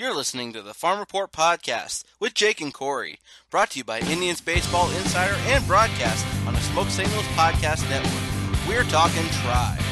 You're listening to the Farm Report Podcast with Jake and Corey, brought to you by Indians Baseball Insider and broadcast on the Smoke Signals Podcast Network. We're talking tribe.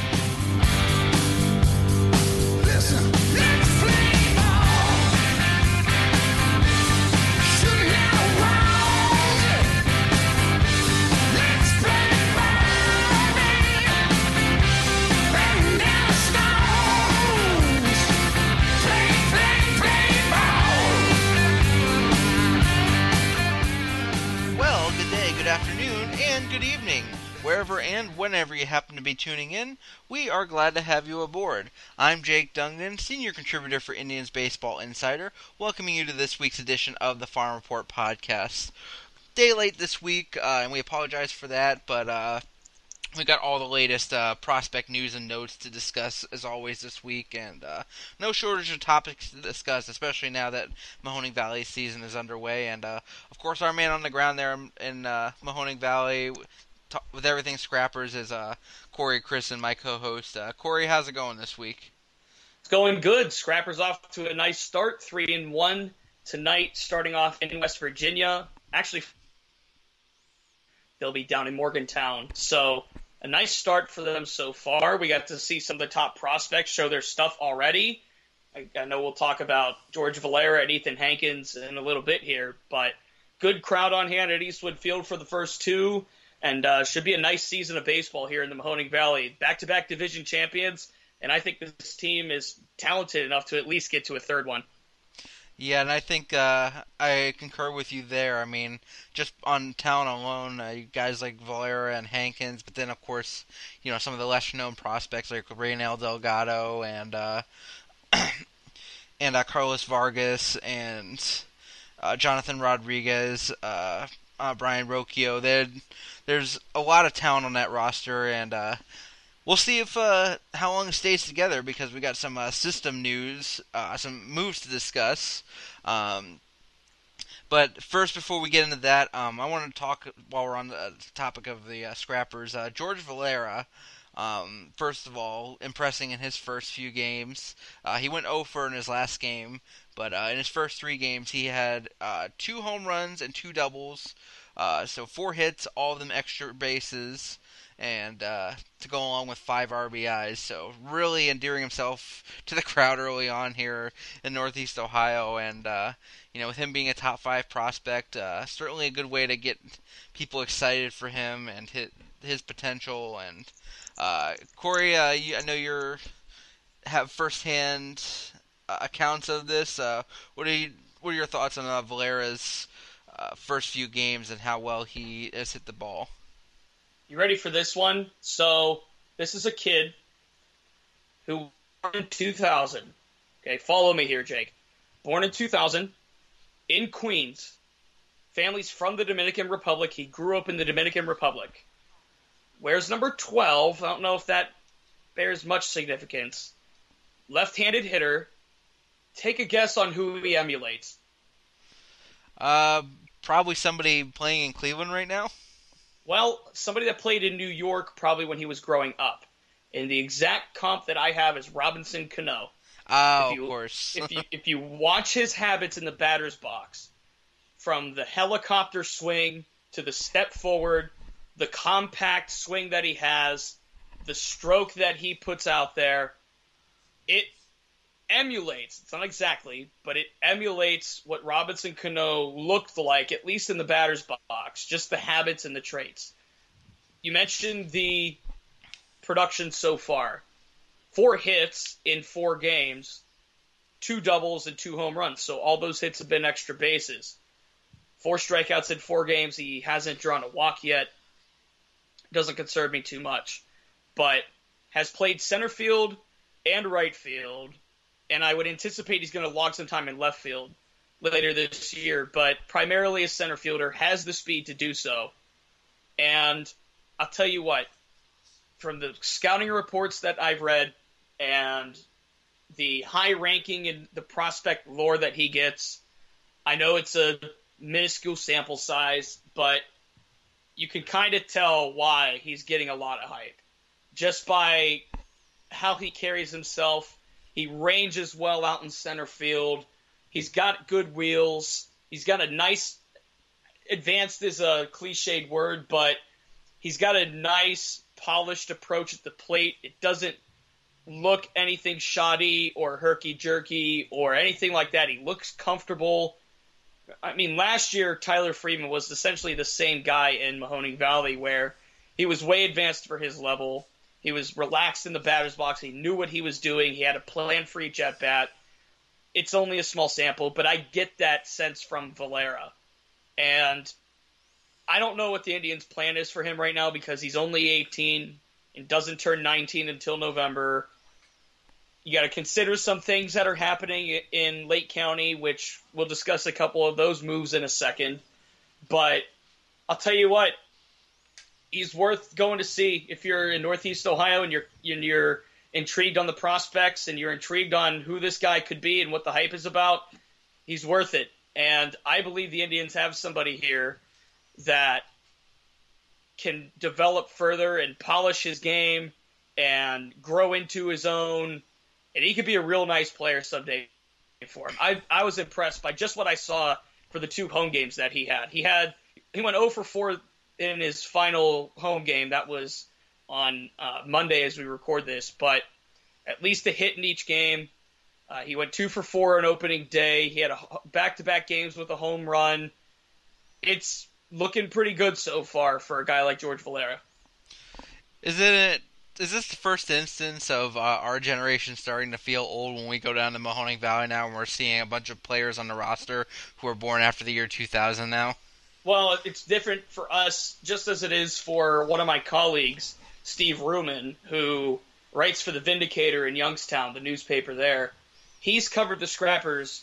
Good evening. Wherever and whenever you happen to be tuning in, we are glad to have you aboard. I'm Jake Dungnan, senior contributor for Indians Baseball Insider, welcoming you to this week's edition of the Farm Report Podcast. Day late this week, uh, and we apologize for that, but uh, we got all the latest uh, prospect news and notes to discuss as always this week, and uh, no shortage of topics to discuss, especially now that Mahoning Valley season is underway. And uh, of course, our man on the ground there in uh, Mahoning Valley t- with everything Scrappers is uh, Corey Chris and my co-host. Uh, Corey, how's it going this week? It's going good. Scrappers off to a nice start, three and one tonight, starting off in West Virginia. Actually, they'll be down in Morgantown. So a nice start for them so far. We got to see some of the top prospects show their stuff already. I, I know we'll talk about George Valera and Ethan Hankins in a little bit here, but good crowd on hand at Eastwood Field for the first two, and uh, should be a nice season of baseball here in the Mahoning Valley. Back-to-back division champions, and I think this team is talented enough to at least get to a third one. Yeah, and I think uh, I concur with you there. I mean, just on talent alone, uh, guys like Valera and Hankins, but then of course, you know, some of the lesser known prospects like Raynel Delgado and uh, and uh, Carlos Vargas and uh, Jonathan Rodriguez, uh, Brayan Rocchio. There, there's a lot of talent on that roster, and uh, we'll see if uh, how long it stays together because we got some uh, system news, uh, some moves to discuss. Um, but first, before we get into that, um, I want to talk while we're on the topic of the uh, scrappers. Uh, George Valera, um, first of all, impressing in his first few games. Uh, he went 0 for in his last game, but uh, in his first three games, he had uh, two home runs and two doubles. Uh, so four hits, all of them extra bases and uh, to go along with five RBIs. So really endearing himself to the crowd early on here in Northeast Ohio, and uh, you know, with him being a top five prospect, uh, certainly a good way to get people excited for him and his, his potential. And uh, Corey, uh, you, I know you're have firsthand uh, accounts of this. What are you, what are your thoughts on Valera's first few games and how well he has hit the ball? You ready for this one? So this is a kid who born in 2000. Okay, follow me here, Jake. Born in 2000 in Queens. Family's from the Dominican Republic. He grew up in the Dominican Republic. Where's number 12. I don't know if that bears much significance. Left-handed hitter. Take a guess on who he emulates. Uh, probably somebody playing in Cleveland right now. Well, somebody that played in New York probably when he was growing up. And the exact comp that I have is Robinson Cano. Oh, If you- of course. if you if you watch his habits in the batter's box, from the helicopter swing to the step forward, the compact swing that he has, the stroke that he puts out there, it emulates. It's not exactly, but it emulates what Robinson Cano looked like, at least in the batter's box. Just the habits and the traits. You mentioned the production so far four hits in four games, two doubles and two home runs. So all those hits have been extra bases. Four strikeouts in four games. He hasn't drawn a walk yet. Doesn't concern me too much, but has played center field and right field, and I would anticipate he's going to log some time in left field later this year. But primarily a center fielder has the speed to do so, and I'll tell you what, from the scouting reports that I've read and the high ranking and the prospect lore that he gets, I know it's a minuscule sample size, but you can kind of tell why he's getting a lot of hype just by how he carries himself. He ranges well out in center field. He's got good wheels. He's got a nice advanced is a cliched word, but he's got a nice polished approach at the plate. It doesn't look anything shoddy or herky jerky or anything like that. He looks comfortable. I mean, last year Tyler Freeman was essentially the same guy in Mahoning Valley, where he was way advanced for his level. He was relaxed in the batter's box. He knew what he was doing. He had a plan for each at bat. It's only a small sample, but I get that sense from Valera. And I don't know what the Indians' plan is for him right now because he's only 18 and doesn't turn 19 until November. You got to consider some things that are happening in Lake County, which we'll discuss a couple of those moves in a second. But I'll tell you what, he's worth going to see if you're in Northeast Ohio and you're you're intrigued on the prospects and you're intrigued on who this guy could be and what the hype is about. He's worth it, and I believe the Indians have somebody here that can develop further and polish his game and grow into his own, and he could be a real nice player someday for him. I I was impressed by just what I saw for the two home games that he had. He had he went 0 for 4 in his final home game. That was on uh, Monday as we record this, but at least a hit in each game. Uh, he went two for four on opening day. He had a back-to-back games with a home run. It's looking pretty good so far for a guy like George Valera. Is it? Is this the first instance of uh, our generation starting to feel old when we go down to Mahoning Valley now, and we're seeing a bunch of players on the roster who are born after the year 2000 now? Well, it's different for us, just as it is for one of my colleagues, Steve Ruman, who writes for the Vindicator in Youngstown, the newspaper there. He's covered the Scrappers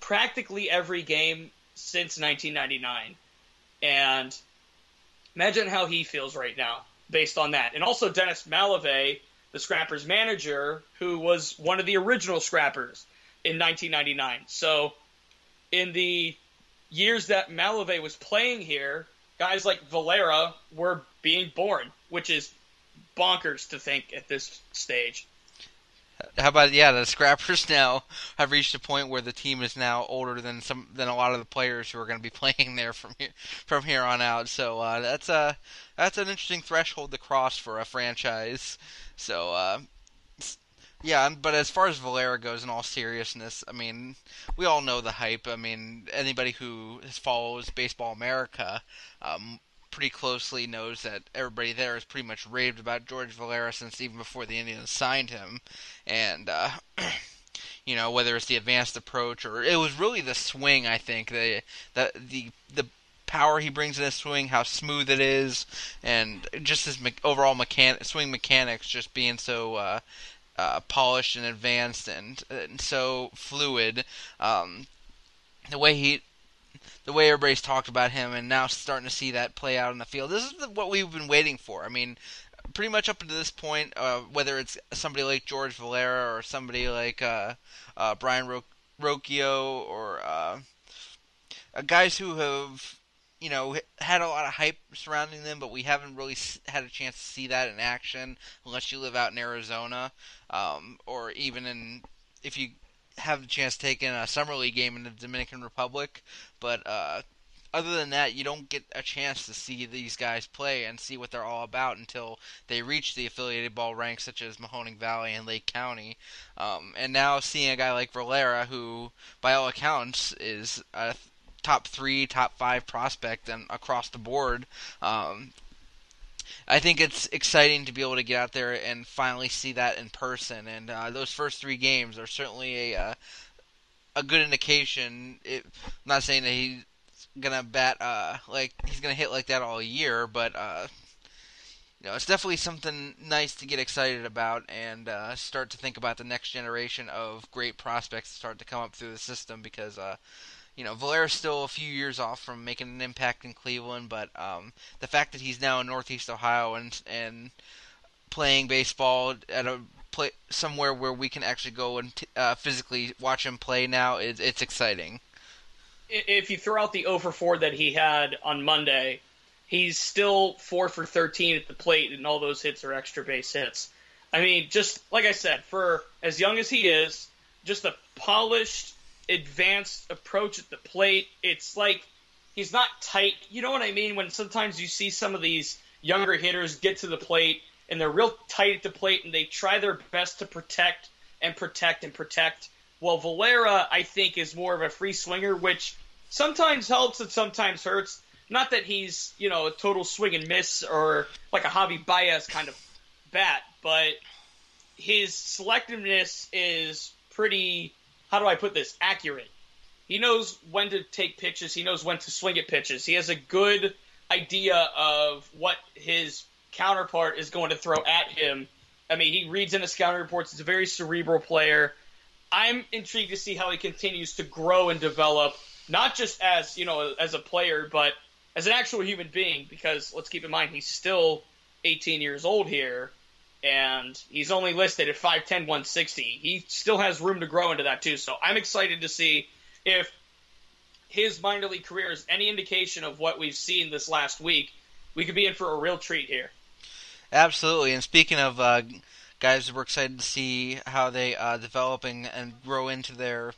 practically every game since 1999. And imagine how he feels right now based on that. And also Dennis Malave, the Scrappers manager, who was one of the original Scrappers in 1999. So in the years that Malave was playing here, guys like Valera were being born, which is bonkers to think at this stage. How about yeah, the Scrappers now have reached a point where the team is now older than some than a lot of the players who are going to be playing there from here from here on out. So uh, that's a that's an interesting threshold to cross for a franchise. So uh, yeah, but as far as Valera goes, in all seriousness, I mean, we all know the hype. I mean, anybody who follows Baseball America um, pretty closely knows that everybody there has pretty much raved about George Valera since even before the Indians signed him, and uh, you know whether it's the advanced approach or it was really the swing. I think the the the the power he brings in his swing, how smooth it is, and just his me- overall mechan- swing mechanics just being so. Uh, uh, polished and advanced and, and so fluid. Um, the way he the way everybody's talked about him, and now starting to see that play out in the field. This is the, what we've been waiting for. I mean, pretty much up until this point, uh, whether it's somebody like George Valera or somebody like uh, uh, Brayan Ro- Rocchio or uh, uh, guys who have you know had a lot of hype surrounding them, but we haven't really had a chance to see that in action unless you live out in Arizona um, or even in if you have the chance to take in a summer league game in the Dominican Republic. But uh, other than that, you don't get a chance to see these guys play and see what they're all about until they reach the affiliated ball ranks such as Mahoning Valley and Lake County. Um, and now seeing a guy like Valera, who by all accounts is a top three, top five prospect and across the board. Um, I think it's exciting to be able to get out there and finally see that in person. And uh, those first three games are certainly a uh, a good indication. It, I'm not saying that he's gonna bat uh, like he's gonna hit like that all year, but uh, you know it's definitely something nice to get excited about and uh, start to think about the next generation of great prospects start to come up through the system because. You know, Valera's still a few years off from making an impact in Cleveland, but um, the fact that he's now in Northeast Ohio and and playing baseball at a play somewhere where we can actually go and t- uh, physically watch him play now is it's exciting. If you throw out the 0 for 4 that he had on Monday, he's still 4 for 13 at the plate, and all those hits are extra base hits. I mean, just like I said, for as young as he is, just a polished, advanced approach at the plate. It's like he's not tight. You know what I mean? When sometimes you see some of these younger hitters get to the plate and they're real tight at the plate and they try their best to protect and protect and protect. Well, Valera, I think, is more of a free swinger, which sometimes helps and sometimes hurts. Not that he's, you know, a total swing and miss or like a Javi Baez kind of bat, but his selectiveness is pretty, how do I put this, accurate. He knows when to take pitches, he knows when to swing at pitches. He has a good idea of what his counterpart is going to throw at him. I mean, he reads in the scouting reports. He's a very cerebral player. I'm intrigued to see how he continues to grow and develop, not just as you know as a player, but as an actual human being. Because let's keep in mind, he's still 18 years old here, and he's only listed at 5'10", 160. He still has room to grow into that too. So I'm excited to see if his minor league career is any indication of what we've seen this last week. We could be in for a real treat here. Absolutely. And speaking of uh, guys, we're excited to see how they uh, developing and grow into their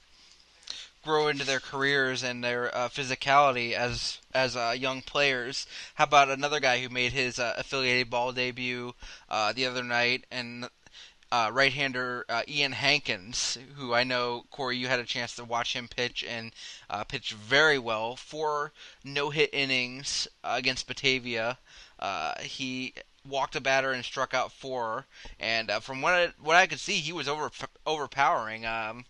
grow into their careers and their uh, physicality as as uh, young players. How about another guy who made his uh, affiliated ball debut uh, the other night and uh, right-hander uh, Ethan Hankins, who I know Corey, you had a chance to watch him pitch and pitch very well. Four no-hit innings against Batavia. He walked a batter and struck out four, and uh, from what I, what I could see, he was over overpowering. Um,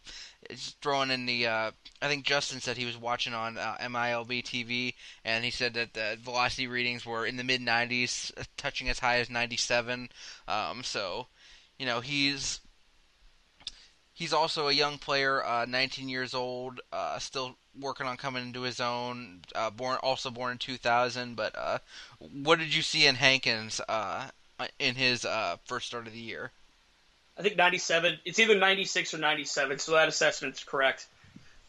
it's throwing in the. Uh, I think Justin said he was watching on uh, MILB TV, and he said that the velocity readings were in the mid 90s, touching as high as 97. Um, so, you know, he's he's also a young player, uh, 19 years old, uh, still working on coming into his own. Uh, born also born in 2000. But uh, what did you see in Hankins uh, in his uh, first start of the year? I think 97. It's either 96 or 97, so that assessment's correct.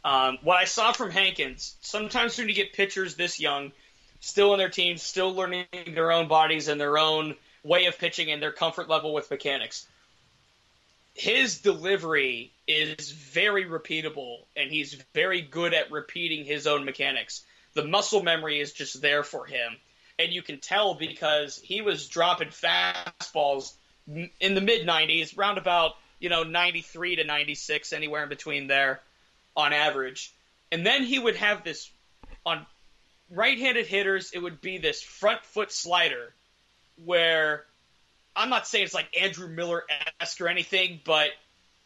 Um, what I saw from Hankins, sometimes when you get pitchers this young, still in their teams, still learning their own bodies and their own way of pitching and their comfort level with mechanics. His delivery is very repeatable, and he's very good at repeating his own mechanics. The muscle memory is just there for him, and you can tell because he was dropping fastballs in the mid 90s, round about you know 93 to 96, anywhere in between there, on average. And then he would have this on right-handed hitters. It would be this front foot slider, where I'm not saying it's like Andrew Miller esque or anything, but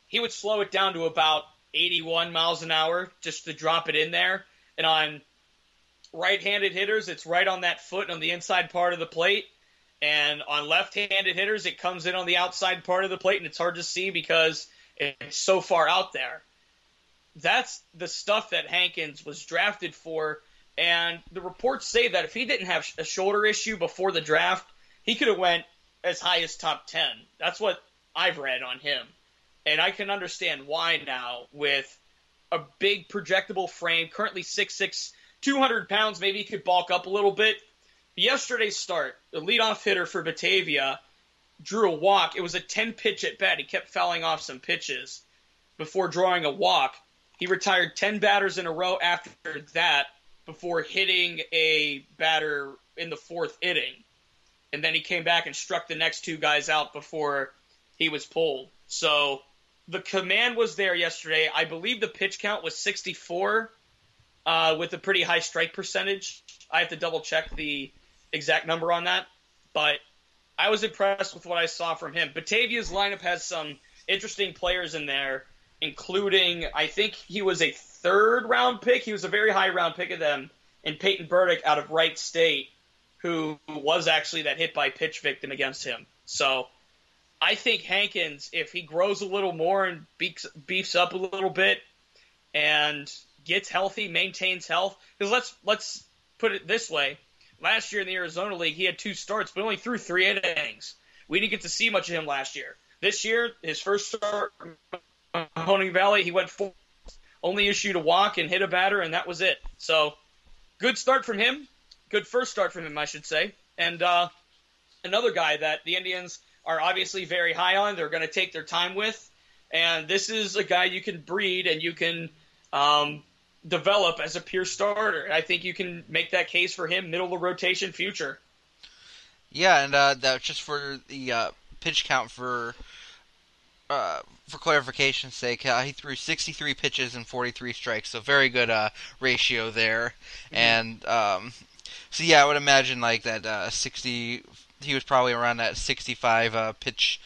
he would slow it down to about 81 miles an hour just to drop it in there. And on right-handed hitters, it's right on that foot on the inside part of the plate and on left-handed hitters, it comes in on the outside part of the plate, and it's hard to see because it's so far out there. That's the stuff that Hankins was drafted for, and the reports say that if he didn't have a shoulder issue before the draft, he could have went as high as top ten. That's what I've read on him, and I can understand why now with a big projectable frame, currently 6'6", 200 pounds. Maybe he could bulk up a little bit yesterday's start, the leadoff hitter for Batavia drew a walk. It was a 10 pitch at bat. He kept fouling off some pitches before drawing a walk. He retired 10 batters in a row after that before hitting a batter in the fourth inning. And then he came back and struck the next two guys out before he was pulled. So the command was there yesterday. I believe the pitch count was 64 uh, with a pretty high strike percentage. I have to double check the exact number on that, but I was impressed with what I saw from him. Batavia's lineup has some interesting players in there, including I think he was a third round pick. He was a very high round pick of them, and Peyton Burdick out of Wright State, who was actually that hit by pitch victim against him. So I think Hankins, if he grows a little more and beefs, beefs up a little bit, and gets healthy, maintains health, because let's let's put it this way: last year in the Arizona League, he had two starts, but only threw three innings. We didn't get to see much of him last year. This year, his first start, Honing Valley, he went four, only issued a walk and hit a batter, and that was it. So, good start from him. Good first start from him, I should say. And uh, another guy that the Indians are obviously very high on, they're going to take their time with. And this is a guy you can breed and you can um, develop as a pure starter. I think you can make that case for him, middle of rotation future. Yeah, and uh, that just for the uh, pitch count for uh, for clarification's sake, uh, he threw 63 pitches and 43 strikes, so very good uh, ratio there. And um, so yeah, I would imagine like that uh, 60. He was probably around that 65 uh, pitch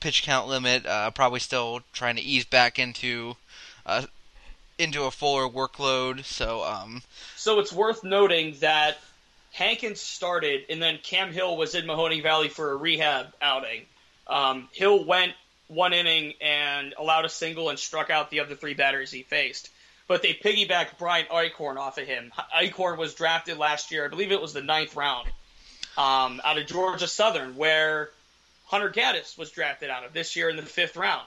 pitch count limit. Uh, probably still trying to ease back into uh, into a fuller workload. So um, So it's worth noting that Hankins started, and then Cam Hill was in Mahoning Valley for a rehab outing. Um, Hill went one inning and allowed a single and struck out the other three batters he faced. But they piggybacked Brian Eichhorn off of him. Eichhorn was drafted last year, I believe it was the ninth round, um, out of Georgia Southern, where Hunter Gaddis was drafted out of this year in the fifth round.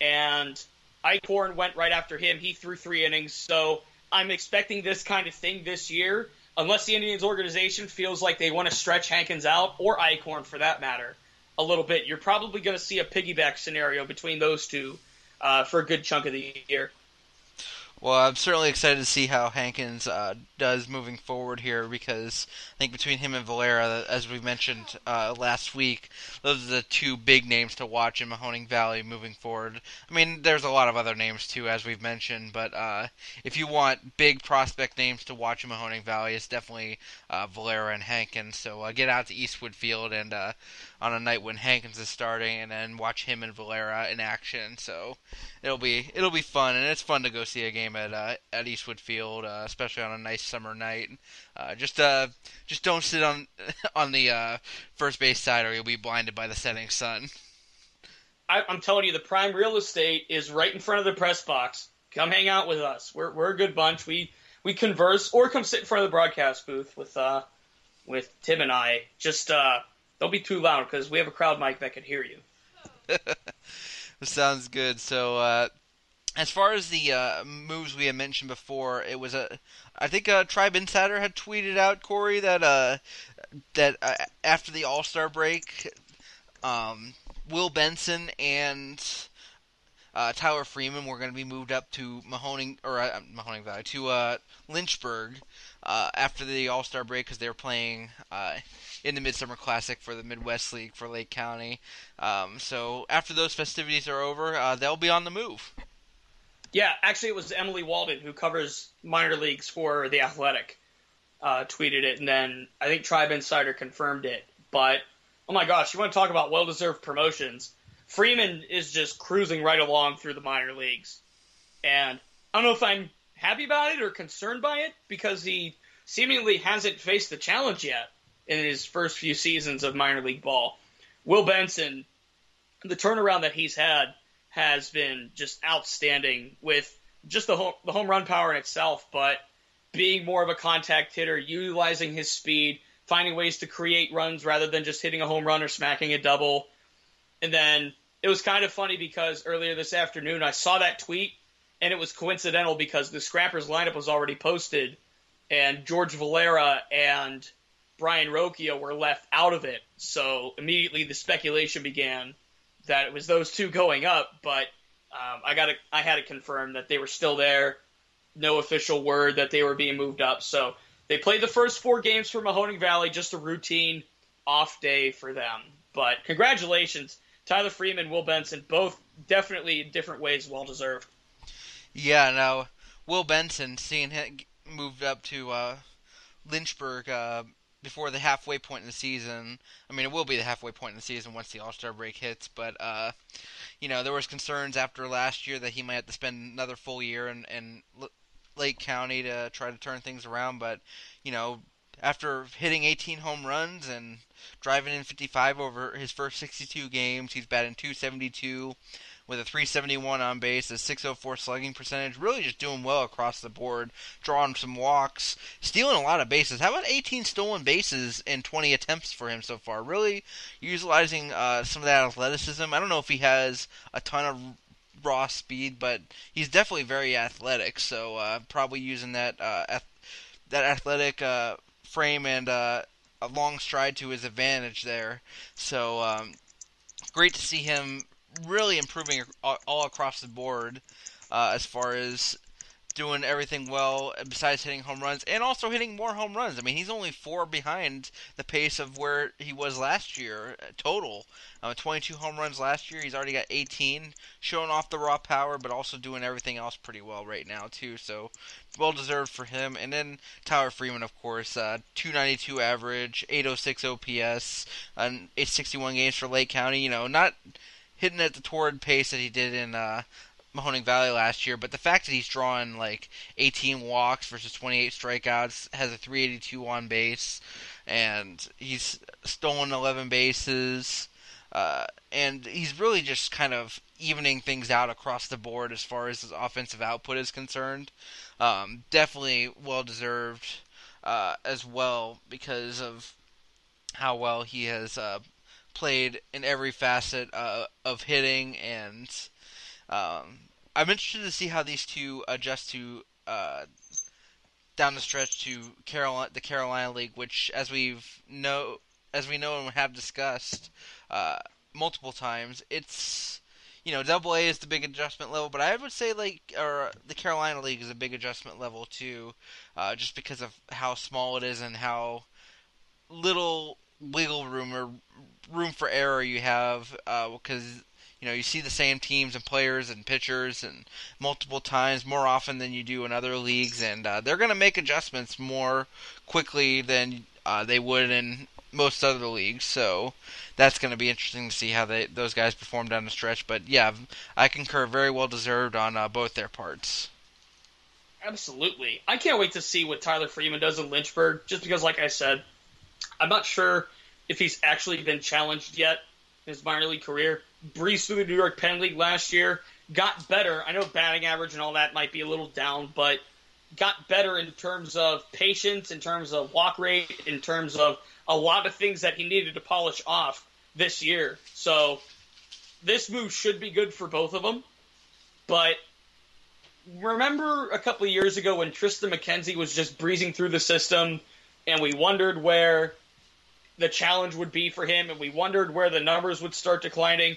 And Eichhorn went right after him. He threw three innings. So I'm expecting this kind of thing this year, unless the Indians organization feels like they want to stretch Hankins out, or Eichhorn for that matter, a little bit. You're probably going to see a piggyback scenario between those two uh, for a good chunk of the year. Well, I'm certainly excited to see how Hankins uh, does moving forward here because I think between him and Valera, as we mentioned uh, last week, those are the two big names to watch in Mahoning Valley moving forward. I mean, there's a lot of other names too, as we've mentioned, but uh, if you want big prospect names to watch in Mahoning Valley, it's definitely uh, Valera and Hankins. So uh, get out to Eastwood Field and uh, on a night when Hankins is starting, and then watch him and Valera in action. So it'll be it'll be fun, and it's fun to go see a game at uh, at Eastwood Field, uh, especially on a nice summer night. Uh, just uh just don't sit on on the uh, first base side, or you'll be blinded by the setting sun. I, I'm telling you, the prime real estate is right in front of the press box. Come hang out with us. We're we're a good bunch. We we converse, or come sit in front of the broadcast booth with uh with Tim and I. Just uh don't be too loud because we have a crowd mic that can hear you. Sounds good. So, uh, as far as the uh, moves we had mentioned before, it was a. I think uh, Tribe Insider had tweeted out Corey that uh, that uh, after the All Star break, um, Will Benson and uh, Tyler Freeman were going to be moved up to Mahoning or uh, Mahoning Valley to uh, Lynchburg uh, after the All Star break because they were playing uh, in the Midsummer Classic for the Midwest League for Lake County. Um, so after those festivities are over, uh, they'll be on the move. Yeah, actually, it was Emily Waldon who covers minor leagues for the Athletic. Tweeted it, and then I think Tribe Insider confirmed it. But oh my gosh, you want to talk about well-deserved promotions? Freeman is just cruising right along through the minor leagues, and I don't know if I'm happy about it or concerned by it because he seemingly hasn't faced the challenge yet in his first few seasons of minor league ball. Will Benson, the turnaround that he's had has been just outstanding with just the home, the home run power in itself, but being more of a contact hitter, utilizing his speed, finding ways to create runs rather than just hitting a home run or smacking a double. And then it was kind of funny because earlier this afternoon I saw that tweet and it was coincidental because the Scrappers lineup was already posted and George Valera and Brayan Rocchio were left out of it. So immediately the speculation began that it was those two going up, but um, I got I had it confirmed that they were still there. No official word that they were being moved up. So they played the first four games for Mahoning Valley, just a routine off day for them. But congratulations, Tyler Freeman, Will Benson, both definitely in different ways well deserved. Yeah, now Will Benson seeing him moved up to uh, Lynchburg uh, before the halfway point in the season. I mean, it will be the halfway point in the season once the All Star break hits. But uh, you know, there was concerns after last year that he might have to spend another full year in, in Lake County to try to turn things around. But you know, after hitting 18 home runs and driving in 55 over his first 62 games, he's batting 272 with a 371 on base, a 604 slugging percentage, really just doing well across the board, drawing some walks, stealing a lot of bases. How about 18 stolen bases in 20 attempts for him so far? Really utilizing uh, some of that athleticism. I don't know if he has a ton of raw speed, but he's definitely very athletic. So uh, probably using that uh, that athletic uh, frame and uh, a long stride to his advantage there. So um, great to see him really improving all, across the board. uh, as far as doing everything well besides hitting home runs and also hitting more home runs. I mean, he's only four behind the pace of where he was last year uh, total. Uh, 22 home runs last year. He's already got 18, showing off the raw power, but also doing everything else pretty well right now too. So well deserved for him. And then Tyler Freeman, of course, uh, 292 average, 806 OPS, and 861 games for Lake County. You know, not hitting at the torrid pace that he did in uh, Mahoning Valley last year, but the fact that he's drawing like 18 walks versus 28 strikeouts, has a 382 on base, and he's stolen 11 bases, uh, and he's really just kind of evening things out across the board as far as his offensive output is concerned. Um, definitely well deserved uh, as well because of how well he has uh, played in every facet uh, of hitting and um, I'm interested to see how these two adjust to uh, down the stretch to Carolina, the Carolina League, which, as we've know, as we know and have discussed uh, multiple times, it's you know Double A is the big adjustment level, but I would say like or the Carolina League is a big adjustment level too, uh, just because of how small it is and how little wiggle room or room for error you have because you know you see the same teams and players and pitchers and multiple times more often than you do in other leagues and uh, they're going to make adjustments more quickly than uh, they would in most other leagues. So that's going to be interesting to see how they those guys perform down the stretch. But yeah i concur very well deserved on uh, both their parts. Absolutely. I can't wait to see what Tyler Freeman does in Lynchburg, just because, like I said, I'm not sure if he's actually been challenged yet his minor league career. Breezed through the New York Penn League last year, got better. I know batting average and all that might be a little down, but got better in terms of patience, in terms of walk rate, in terms of a lot of things that he needed to polish off this year. So this move should be good for both of them. But remember a couple of years ago when Triston McKenzie was just breezing through the system and we wondered where the challenge would be for him and we wondered where the numbers would start declining.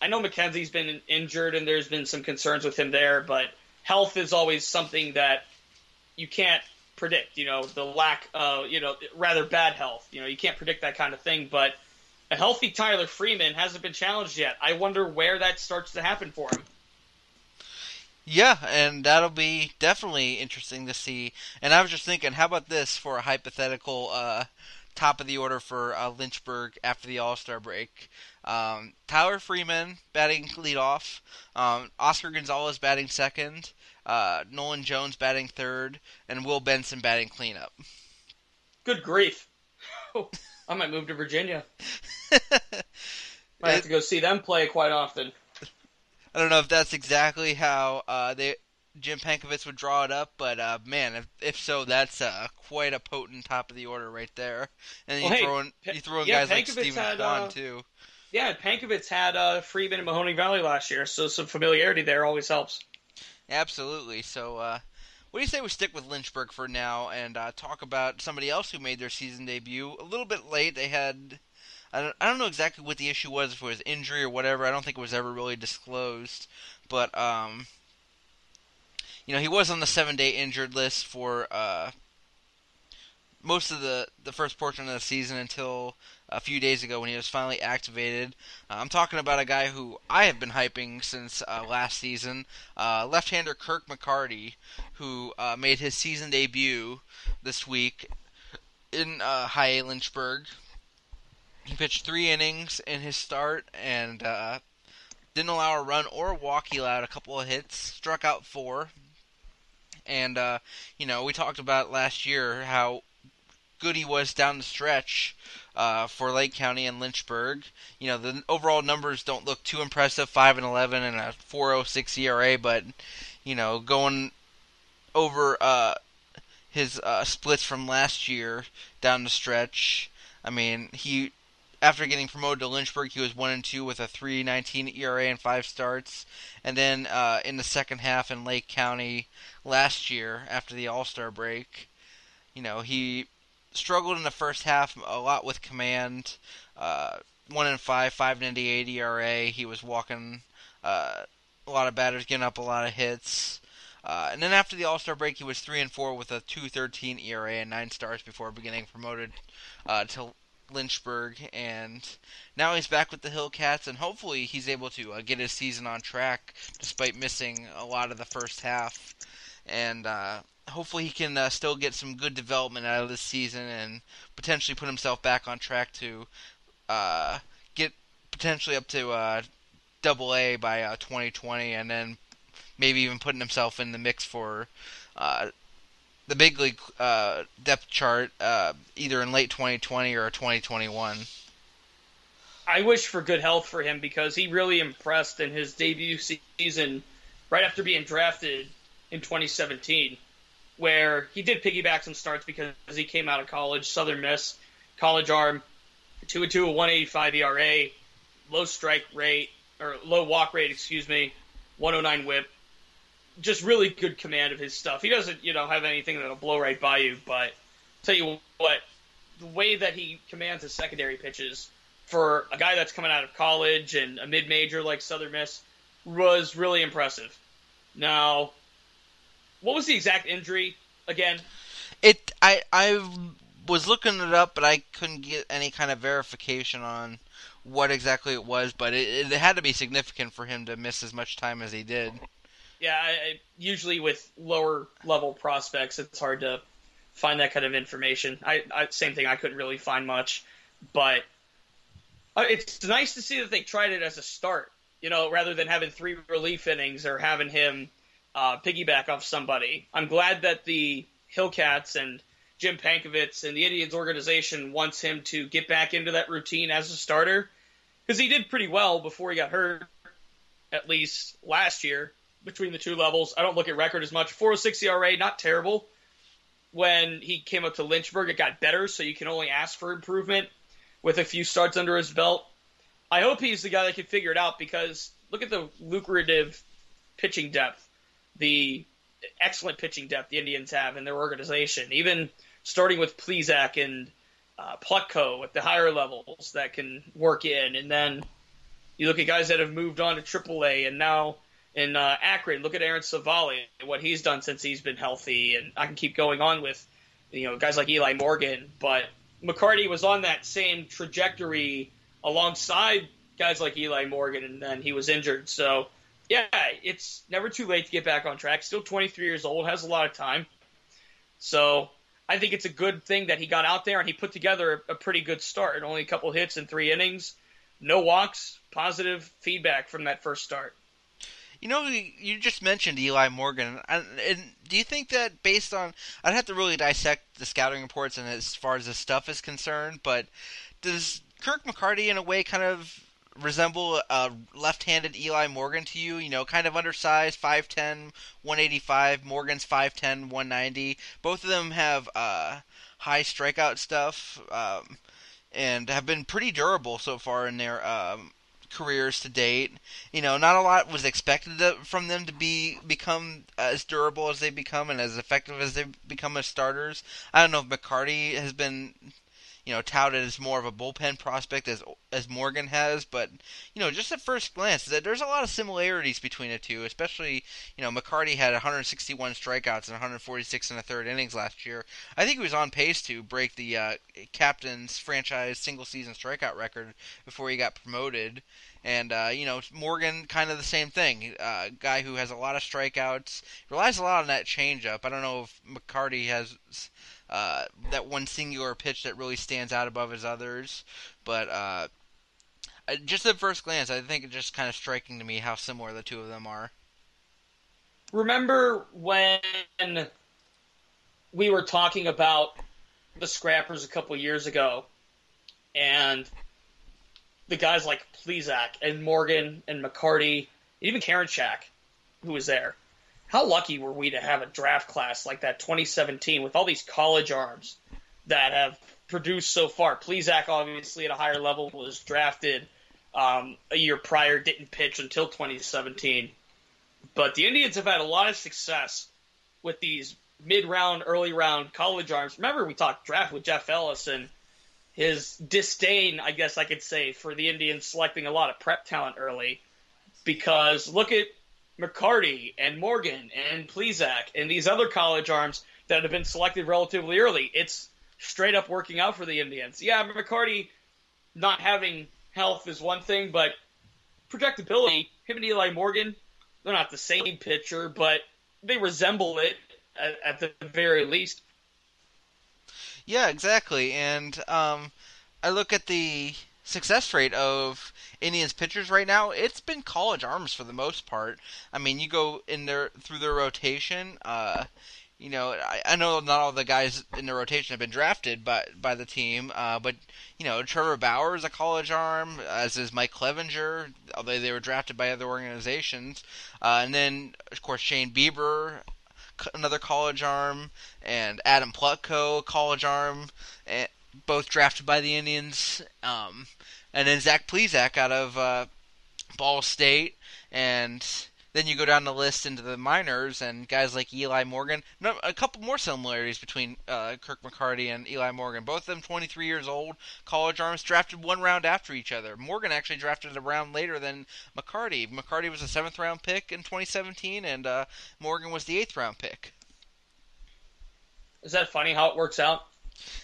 I know McKenzie's been injured and there's been some concerns with him there, but health is always something that you can't predict, you know, the lack of, you know, rather bad health. You know, you can't predict that kind of thing, but a healthy Tyler Freeman hasn't been challenged yet. I wonder where that starts to happen for him. Yeah, and that'll be definitely interesting to see. And I was just thinking, how about this for a hypothetical uh, top of the order for uh, Lynchburg after the All Star break? Um, Tyler Freeman batting leadoff, um, Oscar Gonzalez batting second, uh, Nolan Jones batting third, and Will Benson batting cleanup. Good grief. I might move to Virginia. Might have to go see them play quite often. I don't know if that's exactly how uh, they Jim Pankovits would draw it up, but uh, man, if, if so, that's uh, quite a potent top of the order right there. And then Well, you hey, throw in you throw in yeah, guys like Pankovits Stephen had, Kwan uh, too. Yeah, Pankovits had uh, Freeman and Mahoning Valley last year, so some familiarity there always helps. Absolutely. So, uh, what do you say we stick with Lynchburg for now and uh, talk about somebody else who made their season debut a little bit late? They had. I don't, I don't know exactly what the issue was, if it was injury or whatever. I don't think it was ever really disclosed. But, um, you know, he was on the seven day injured list for uh, most of the, the first portion of the season until a few days ago when he was finally activated. Uh, I'm talking about a guy who I have been hyping since uh, last season, uh, left-hander Kirk McCarty, who uh, made his season debut this week in uh, High Lynchburg. He pitched three innings in his start and uh, didn't allow a run or a walk. He allowed a couple of hits, struck out four. And, uh, you know, we talked about last year how good he was down the stretch uh, for Lake County and Lynchburg. You know, the overall numbers don't look too impressive 5 and 11 and a 406 ERA, but, you know, going over uh, his uh, splits from last year down the stretch, I mean, he after getting promoted to Lynchburg, he was one and two with a 3.19 ERA and five starts. And then uh, in the second half in Lake County last year, after the All Star break, you know he struggled in the first half a lot with command. Uh, one and five, five ninety eight ERA. He was walking uh, a lot of batters, getting up a lot of hits. Uh, and then after the All Star break, he was three and four with a 2.13 ERA and nine starts before beginning promoted uh, to Lynchburg, and now he's back with the Hillcats, and hopefully he's able to uh, get his season on track despite missing a lot of the first half, and uh, hopefully he can uh, still get some good development out of this season and potentially put himself back on track to uh, get potentially up to uh, Double A by uh, 2020, and then maybe even putting himself in the mix for uh, the big league uh, depth chart uh, either in late 2020 or 2021. I wish for good health for him because he really impressed in his debut season right after being drafted in 2017, where he did piggyback some starts because he came out of college, Southern Miss, college arm, two and two, a 185 ERA, low strike rate or low walk rate, excuse me, 109 WHIP. Just really good command of his stuff. He doesn't, you know, have anything that'll blow right by you, but tell you what, the way that he commands his secondary pitches for a guy that's coming out of college and a mid major like Southern Miss was really impressive. Now, what was the exact injury again? It I I was looking it up, but I couldn't get any kind of verification on what exactly it was. But it, it had to be significant for him to miss as much time as he did. Yeah, I, I, usually with lower level prospects, it's hard to find that kind of information. I, I same thing. I couldn't really find much, but uh, it's nice to see that they tried it as a start. You know, rather than having three relief innings or having him uh, piggyback off somebody. I'm glad that the Hillcats and Jim Pankovits and the Indians organization wants him to get back into that routine as a starter because he did pretty well before he got hurt, at least last year between the two levels. I don't look at record as much. 406 ERA, not terrible. When he came up to Lynchburg, it got better, so you can only ask for improvement with a few starts under his belt. I hope he's the guy that can figure it out because look at the lucrative pitching depth, the excellent pitching depth the Indians have in their organization. Even starting with Plesac and uh, Plutko at the higher levels that can work in, and then you look at guys that have moved on to AAA and now in uh, Akron. Look at Aaron Civale and what he's done since he's been healthy, and I can keep going on with you know guys like Eli Morgan, but McCarty was on that same trajectory alongside guys like Eli Morgan, and then he was injured. So yeah, it's never too late to get back on track. Still 23 years old, has a lot of time. So I think it's a good thing that he got out there and he put together a, pretty good start. Only a couple hits in three innings, no walks, positive feedback from that first start. You know, you just mentioned Eli Morgan, and, and do you think that based on, I'd have to really dissect the scouting reports and as far as the stuff is concerned, but does Kirk McCarty in a way kind of resemble a left-handed Eli Morgan to you? You know, kind of undersized, 5'10", 185. Morgan's 5'10", 190. Both of them have uh, high strikeout stuff um, and have been pretty durable so far in their um, careers to date. You know, not a lot was expected to, from them to be become as durable as they become and as effective as they become as starters. I don't know if McCarty has been you know, touted as more of a bullpen prospect as as Morgan has, but you know, just at first glance, that there's a lot of similarities between the two. Especially, you know, McCarty had 161 strikeouts and 146 in a third innings last year. I think he was on pace to break the uh, captain's franchise single season strikeout record before he got promoted. And uh, you know, Morgan kind of the same thing. Uh, guy who has a lot of strikeouts, relies a lot on that changeup. I don't know if McCarty has uh, that one singular pitch that really stands out above his others. But uh, just at first glance, I think it's just kind of striking to me how similar the two of them are. Remember when we were talking about the scrappers a couple years ago, and the guys like Plesac and Morgan and McCarty, even Karinchak, who was there. How lucky were we to have a draft class like that 2017 with all these college arms that have produced so far? Plesac, obviously, at a higher level, was drafted um, a year prior, didn't pitch until 2017. But the Indians have had a lot of success with these mid round, early round college arms. Remember, we talked draft with Jeff Ellis and his disdain, I guess I could say, for the Indians selecting a lot of prep talent early. Because look at McCarty and Morgan and Plesac and these other college arms that have been selected relatively early. It's straight up working out for the Indians. Yeah, McCarty not having health is one thing, but projectability, him and Eli Morgan, they're not the same pitcher, but they resemble it at, at the very least. Yeah, exactly. And um, I look at the success rate of Indians pitchers right now. It's been college arms for the most part. I mean, you go in their through their rotation. Uh, you know, I, I know not all the guys in the rotation have been drafted by by the team, uh, but you know, Trevor Bauer is a college arm, as is Mike Clevinger, although they were drafted by other organizations. Uh, and then, of course, Shane Bieber, another college arm, and Adam Plutko, college arm, and both drafted by the Indians. Um, and then Zach Plesac out of uh, Ball State, and then you go down the list into the minors, and guys like Eli Morgan. A couple more similarities between uh, Kirk McCarty and Eli Morgan. Both of them 23 years old, college arms, drafted one round after each other. Morgan actually drafted a round later than McCarty. McCarty was a seventh round pick in 2017, and uh, Morgan was the eighth round pick. Is that funny how it works out?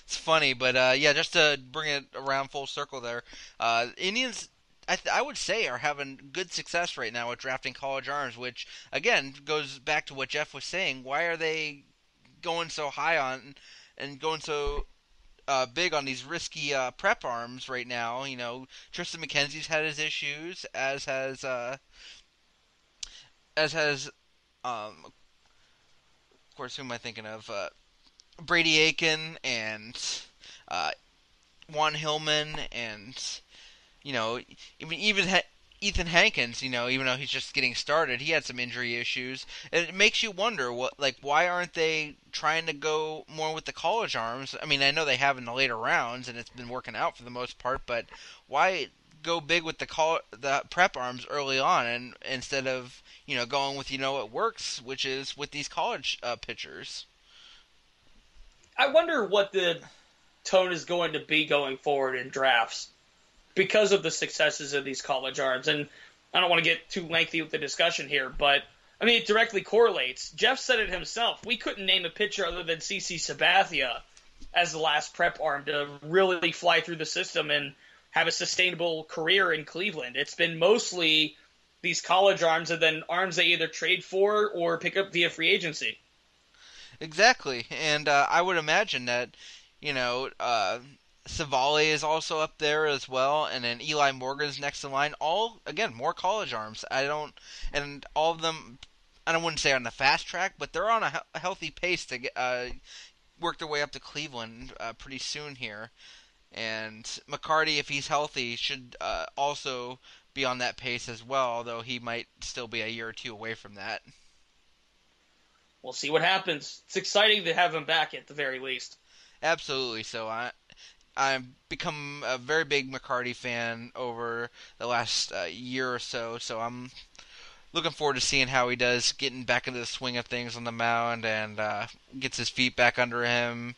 It's funny, but uh, yeah, just to bring it around full circle there, uh, Indians. I, th- I would say are having good success right now with drafting college arms, which again goes back to what Jeff was saying. Why are they going so high on and going so uh, big on these risky uh, prep arms right now? You know, Triston McKenzie's had his issues, as has uh, as has um, of course who am I thinking of? Brady Aiken and uh, Juan Hillman and you know even even ha- Ethan Hankins, you know, even though he's just getting started, he had some injury issues. And it makes you wonder what like why aren't they trying to go more with the college arms? I mean, I know they have in the later rounds and it's been working out for the most part, but why go big with the call the prep arms early on and instead of, you know, going with you know what works, which is with these college uh, pitchers? I wonder what the tone is going to be going forward in drafts because of the successes of these college arms. And I don't want to get too lengthy with the discussion here, but I mean, it directly correlates. Jeff said it himself. We couldn't name a pitcher other than CC Sabathia as the last prep arm to really fly through the system and have a sustainable career in Cleveland. It's been mostly these college arms and then arms they either trade for or pick up via free agency. Exactly, and uh, I would imagine that you know uh, Civale is also up there as well, and then Eli Morgan's next in line. All again more college arms. I don't, and all of them. I don't wouldn't say on the fast track, but they're on a, a healthy pace to get, uh, work their way up to Cleveland uh, pretty soon here. And McCarty, if he's healthy, should uh, also be on that pace as well, although he might still be a year or two away from that. We'll see what happens. It's exciting to have him back at the very least. Absolutely. So I I've become a very big McCarty fan over the last uh, year or so. So I'm looking forward to seeing how he does getting back into the swing of things on the mound and uh, gets his feet back under him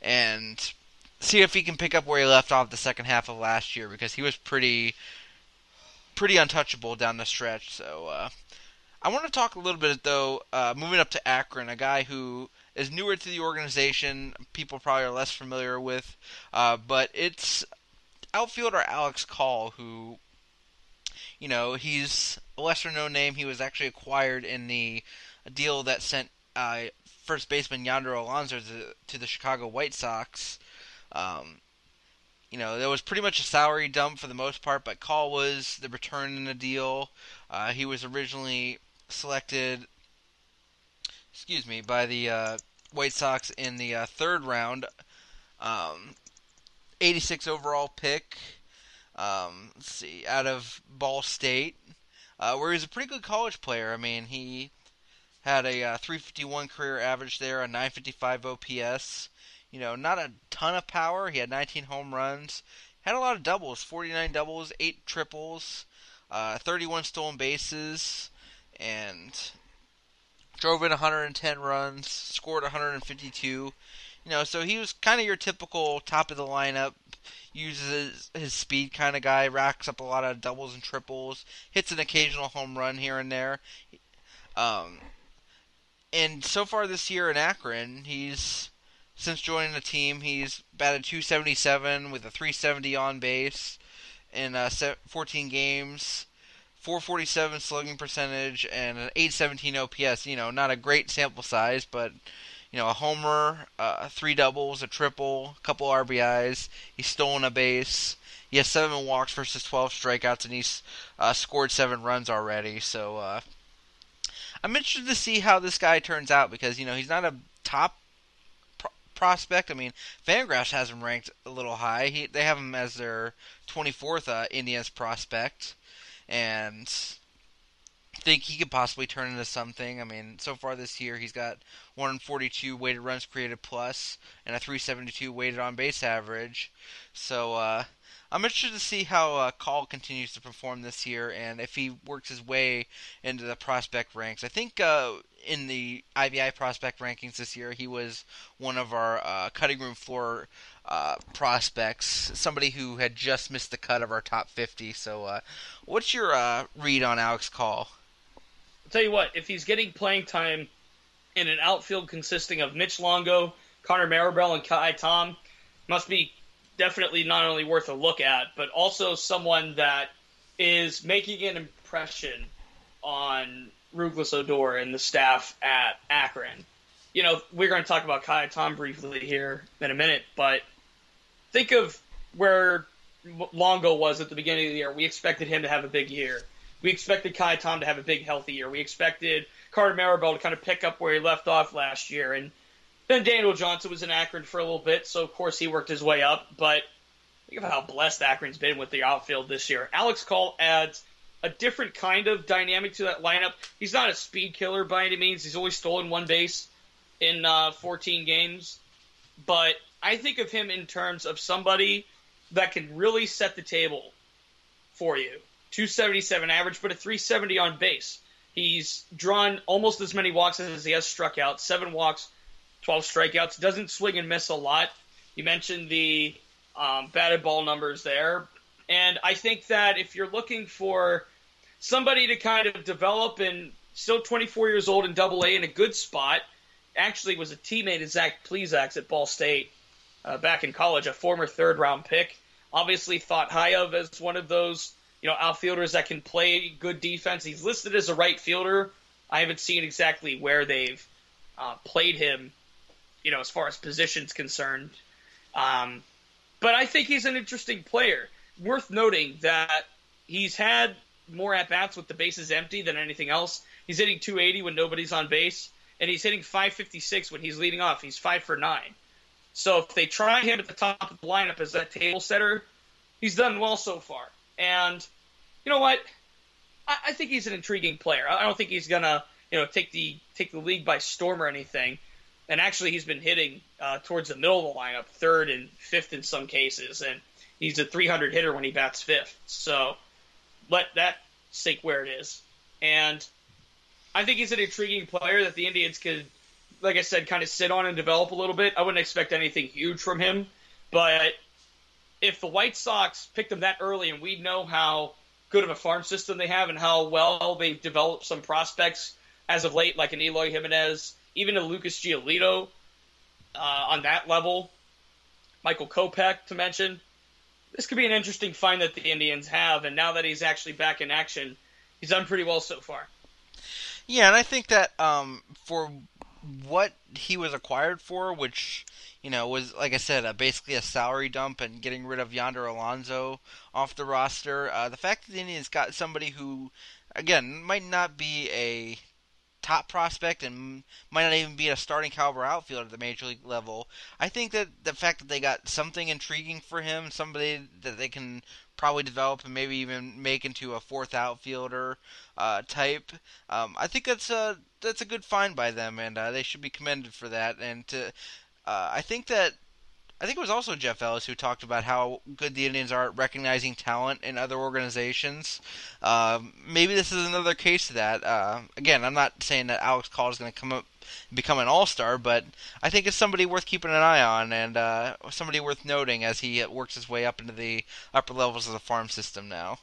and see if he can pick up where he left off the second half of last year because he was pretty pretty untouchable down the stretch. So uh, I want to talk a little bit though, uh, moving up to Akron, a guy who is newer to the organization, people probably are less familiar with, uh, but it's outfielder Alex Call who, you know, he's a lesser known name. He was actually acquired in the deal that sent uh, first baseman Yonder Alonso to, to the Chicago White Sox. Um, you know, there was pretty much a salary dump for the most part, but Call was the return in the deal. Uh, he was originally selected, excuse me, by the uh, White Sox in the uh, third round. Um, 86 overall pick. Um, let's see, out of Ball State, uh, where he's a pretty good college player. I mean, he had a uh, 351 career average there, a 955 OPS. You know, not a ton of power. He had 19 home runs. Had a lot of doubles, 49 doubles, 8 triples, uh, 31 stolen bases, and drove in 110 runs, scored 152. You know, so he was kind of your typical top of the lineup, uses his speed kind of guy, racks up a lot of doubles and triples, hits an occasional home run here and there. Um, and so far this year in Akron, he's since joining the team, he's batted 277 with a 370 on base in uh, 14 games, 447 slugging percentage, and an 817 OPS. You know, not a great sample size, but you know, a homer, uh, three doubles, a triple, a couple RBIs. He's stolen a base. He has seven walks versus 12 strikeouts, and he's uh, scored seven runs already. So uh, I'm interested to see how this guy turns out because you know he's not a top pro- prospect. I mean, Fangraphs has him ranked a little high. He, they have him as their 24th uh, Indians prospect, and think he could possibly turn into something. I mean, so far this year he's got 142 weighted runs created plus and a 372 weighted on base average. So uh, I'm interested to see how uh, Call continues to perform this year and if he works his way into the prospect ranks. I think uh, in the IBI prospect rankings this year he was one of our uh, cutting room floor uh, prospects, somebody who had just missed the cut of our top 50. So, uh, what's your uh, read on Alex Call? I'll tell you what, if he's getting playing time in an outfield consisting of Mitch Longo, Connor Marabell, and Ka'ai Tom, must be definitely not only worth a look at, but also someone that is making an impression on Rouglas Odor and the staff at Akron. You know, we're going to talk about Ka'ai Tom briefly here in a minute, but think of where Longo was at the beginning of the year. We expected him to have a big year. We expected Ka'ai Tom to have a big, healthy year. We expected Carter Marabell to kind of pick up where he left off last year. And then Daniel Johnson was in Akron for a little bit, so of course he worked his way up. But think of how blessed Akron's been with the outfield this year. Alex Call adds a different kind of dynamic to that lineup. He's not a speed killer by any means. He's only stolen one base in uh, 14 games. But I think of him in terms of somebody that can really set the table for you. 277 average, but a 370 on base. He's drawn almost as many walks as he has struck out. Seven walks, 12 strikeouts. Doesn't swing and miss a lot. You mentioned the um, batted ball numbers there. And I think that if you're looking for somebody to kind of develop and still 24 years old in double A in a good spot, actually was a teammate of Zach Plesac's at Ball State uh, back in college, a former third round pick. Obviously thought high of as one of those you know, outfielders that can play good defense. He's listed as a right fielder. I haven't seen exactly where they've uh, played him, you know, as far as positions concerned. Um, but I think he's an interesting player. Worth noting that he's had more at bats with the bases empty than anything else. He's hitting 280 when nobody's on base, and he's hitting 556 when he's leading off. He's five for nine. So if they try him at the top of the lineup as that table setter, he's done well so far. And you know what? I, I think he's an intriguing player. I, I don't think he's gonna, you know, take the take the league by storm or anything. And actually, he's been hitting uh, towards the middle of the lineup, third and fifth in some cases, and he's a 300 hitter when he bats fifth. So let that sink where it is. And I think he's an intriguing player that the Indians could, like I said, kind of sit on and develop a little bit. I wouldn't expect anything huge from him, but if the White Sox picked him that early and we know how good of a farm system they have and how well they've developed some prospects as of late, like an Eloy Jimenez, even a Lucas Giolito uh, on that level, Michael Kopech to mention. This could be an interesting find that the Indians have, and now that he's actually back in action, he's done pretty well so far. Yeah, and I think that um, for what he was acquired for, which you know was like I said, uh, basically a salary dump and getting rid of Yonder Alonso off the roster. Uh, the fact that the Indians got somebody who, again, might not be a top prospect and might not even be a starting caliber outfielder at the major league level. I think that the fact that they got something intriguing for him, somebody that they can probably develop and maybe even make into a fourth outfielder uh, type, um, I think that's a that's a good find by them, and uh, they should be commended for that. And to, uh, I think that I think it was also Jeff Ellis who talked about how good the Indians are at recognizing talent in other organizations. Um, maybe this is another case of that. Uh, again, I'm not saying that Alex Call is going to come up become an all-star, but I think it's somebody worth keeping an eye on and uh, somebody worth noting as he works his way up into the upper levels of the farm system now.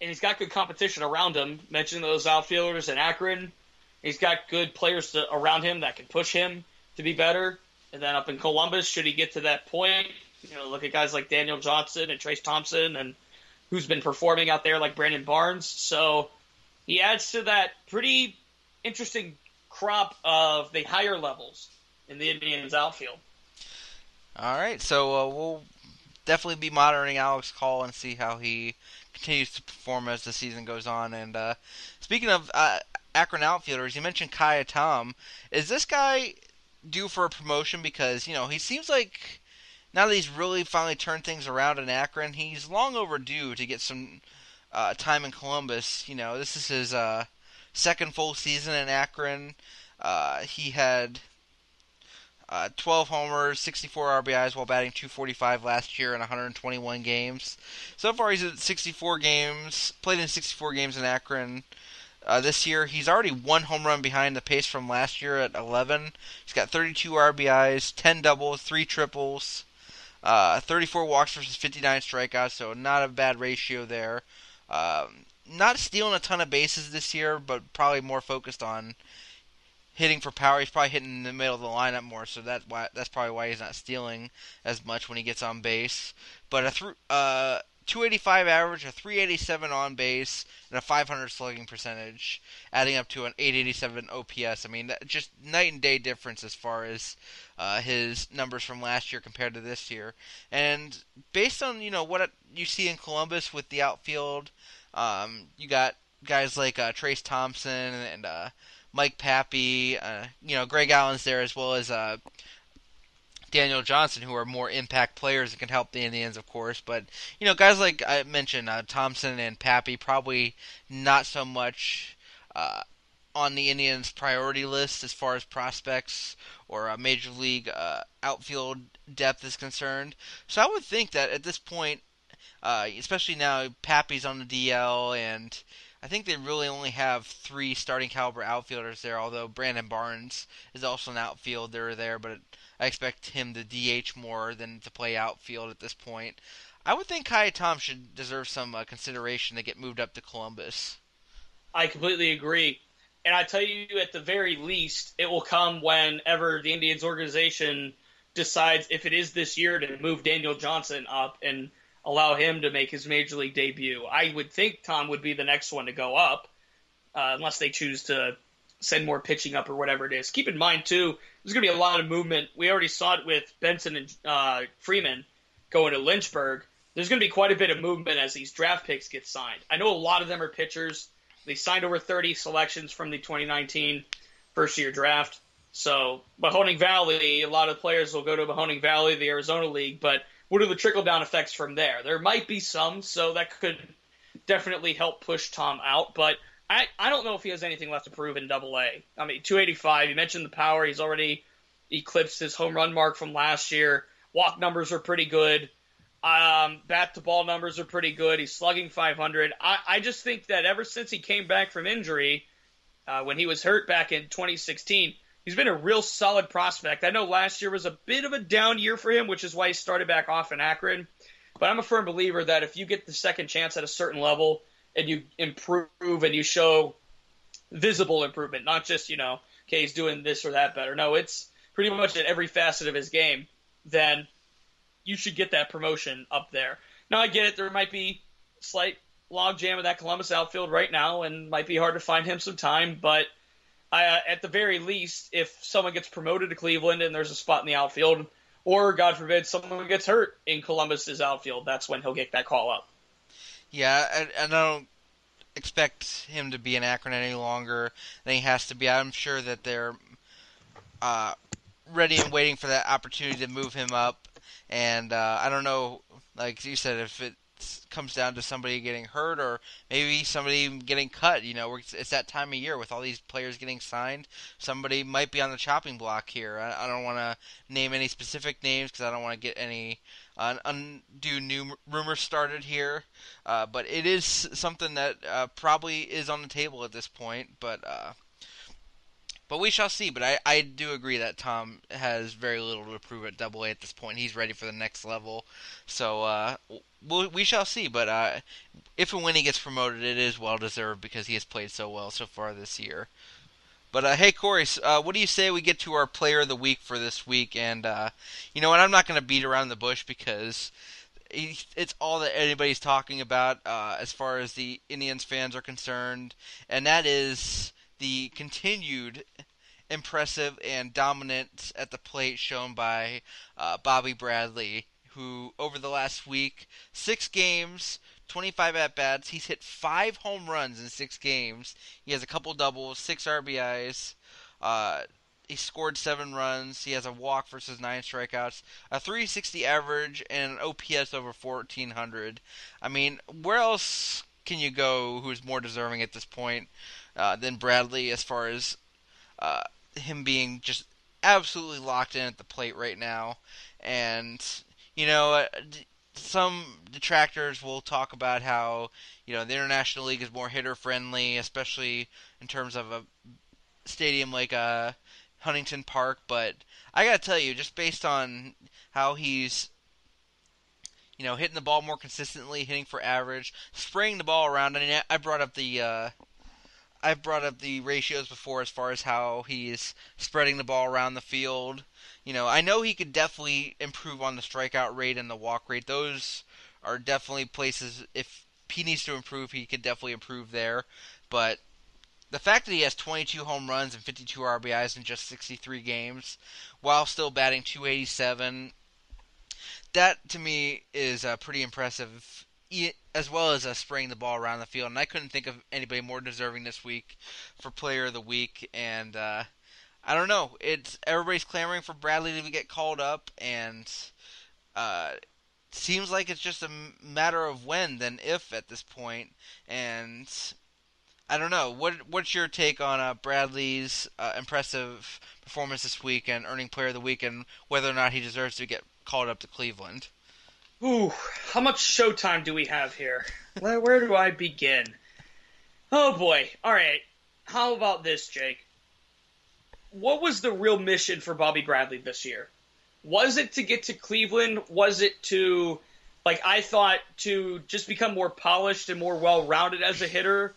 and he's got good competition around him. Mentioning those outfielders in Akron, he's got good players to, around him that can push him to be better. And then up in Columbus, should he get to that point, you know, look at guys like Daniel Johnson and Trayce Thompson, and who's been performing out there like Brandon Barnes. So he adds to that pretty interesting crop of the higher levels in the Indians outfield. All right, so uh, we'll definitely be monitoring Alex Call and see how he continues to perform as the season goes on. And uh, speaking of uh, Akron outfielders, you mentioned Ka'ai Tom. Is this guy due for a promotion? Because you know he seems like now that he's really finally turned things around in Akron, he's long overdue to get some uh, time in Columbus. You know, this is his uh, second full season in Akron. Uh, he had uh, 12 homers, 64 RBIs while batting 245 last year in 121 games. So far, he's at 64 games, played in 64 games in Akron. Uh, this year, he's already one home run behind the pace from last year at 11. He's got 32 RBIs, 10 doubles, 3 triples, uh, 34 walks versus 59 strikeouts, so not a bad ratio there. Um, not stealing a ton of bases this year, but probably more focused on hitting for power. He's probably hitting in the middle of the lineup more, so that's why that's probably why he's not stealing as much when he gets on base. But a th- uh, 285 average, a 387 on base, and a 500 slugging percentage, adding up to an 887 OPS. I mean, just night and day difference as far as uh, his numbers from last year compared to this year. And based on you know what you see in Columbus with the outfield, um, you got guys like uh, Trayce Thompson and uh, Mike Papi, uh, you know Greg Allen's there as well as uh, Daniel Johnson, who are more impact players and can help the Indians, of course. But you know, guys like I mentioned, uh, Thompson and Papi, probably not so much uh, on the Indians' priority list as far as prospects or uh, major league uh, outfield depth is concerned. So I would think that at this point, uh, especially now, Papi's on the DL and. I think they really only have three starting caliber outfielders there, although Brandon Barnes is also an outfielder there, but I expect him to DH more than to play outfield at this point. I would think Ka'ai Tom should deserve some uh, consideration to get moved up to Columbus. I completely agree. And I tell you, at the very least, it will come whenever the Indians organization decides if it is this year to move Daniel Johnson up and allow him to make his major league debut. I would think Tom would be the next one to go up, uh, unless they choose to send more pitching up or whatever it is. Keep in mind too, there's going to be a lot of movement. We already saw it with Benson and uh, Freeman going to Lynchburg. There's going to be quite a bit of movement as these draft picks get signed. I know a lot of them are pitchers. They signed over 30 selections from the 2019 first year draft. So Mahoning Valley, a lot of players will go to Mahoning Valley, the Arizona League, but what are the trickle down effects from there? There might be some, so that could definitely help push Tom out, but I, I don't know if he has anything left to prove in double A. I mean, 285, you mentioned the power. He's already eclipsed his home run mark from last year. Walk numbers are pretty good. Um, bat to ball numbers are pretty good. He's slugging 500. I, I just think that ever since he came back from injury, uh, when he was hurt back in 2016, he's been a real solid prospect. I know last year was a bit of a down year for him, which is why he started back off in Akron. But I'm a firm believer that if you get the second chance at a certain level and you improve and you show visible improvement, not just, you know, okay, he's doing this or that better. No, it's pretty much at every facet of his game, then you should get that promotion up there. Now, I get it. There might be slight logjam of that Columbus outfield right now and might be hard to find him some time, but uh, at the very least, if someone gets promoted to Cleveland and there's a spot in the outfield, or God forbid, someone gets hurt in Columbus's outfield, that's when he'll get that call up. Yeah, and, and I don't expect him to be in Akron any longer than he has to be. I'm sure that they're uh, ready and waiting for that opportunity to move him up. And uh, I don't know, like you said, if it comes down to somebody getting hurt or maybe somebody getting cut. You know, it's, that time of year with all these players getting signed. Somebody might be on the chopping block here. I, I don't want to name any specific names because I don't want to get any uh, undue new rumors started here. Uh, but it is something that uh, probably is on the table at this point. But uh, But we shall see. But I, I do agree that Tom has very little to prove at Double A at this point. He's ready for the next level. So uh, we'll, we shall see. But uh, if and when he gets promoted, it is well deserved because he has played so well so far this year. But uh, hey, Corey, uh, what do you say we get to our player of the week for this week? And uh, you know what? I'm not going to beat around the bush because it's all that anybody's talking about uh, as far as the Indians fans are concerned, and that is the continued impressive and dominance at the plate shown by uh, Bobby Bradley, who over the last week, six games, 25 at bats, he's hit five home runs in six games. He has a couple doubles, six RBIs. Uh, he scored seven runs. He has a walk versus nine strikeouts, a 360 average, and an OPS over 1400. I mean, where else can you go who's more deserving at this point uh, than Bradley as far as uh, him being just absolutely locked in at the plate right now? And, you know, uh, some detractors will talk about how, you know, the International League is more hitter friendly, especially in terms of a stadium like uh, Huntington Park, but I gotta tell you, just based on how he's, you know, hitting the ball more consistently, hitting for average, spraying the ball around. I mean, I brought up the, uh, I've brought up the ratios before as far as how he's spreading the ball around the field. You know, I know he could definitely improve on the strikeout rate and the walk rate. Those are definitely places if he needs to improve, he could definitely improve there. But the fact that he has 22 home runs and 52 RBIs in just 63 games, while still batting 287, that to me is uh, pretty impressive. As well as uh, spraying the ball around the field, and I couldn't think of anybody more deserving this week for Player of the Week. And uh, I don't know, it's everybody's clamoring for Bradley to get called up, and uh, seems like it's just a matter of when than if at this point. And I don't know. What what's your take on uh, Bradley's uh, impressive performance this week and earning Player of the Week, and whether or not he deserves to get called up to Cleveland? Ooh, how much showtime do we have here? Where, where do I begin? Oh boy. All right. How about this, Jake? What was the real mission for Bobby Bradley this year? Was it to get to Cleveland? Was it to, like I thought, to just become more polished and more well-rounded as a hitter?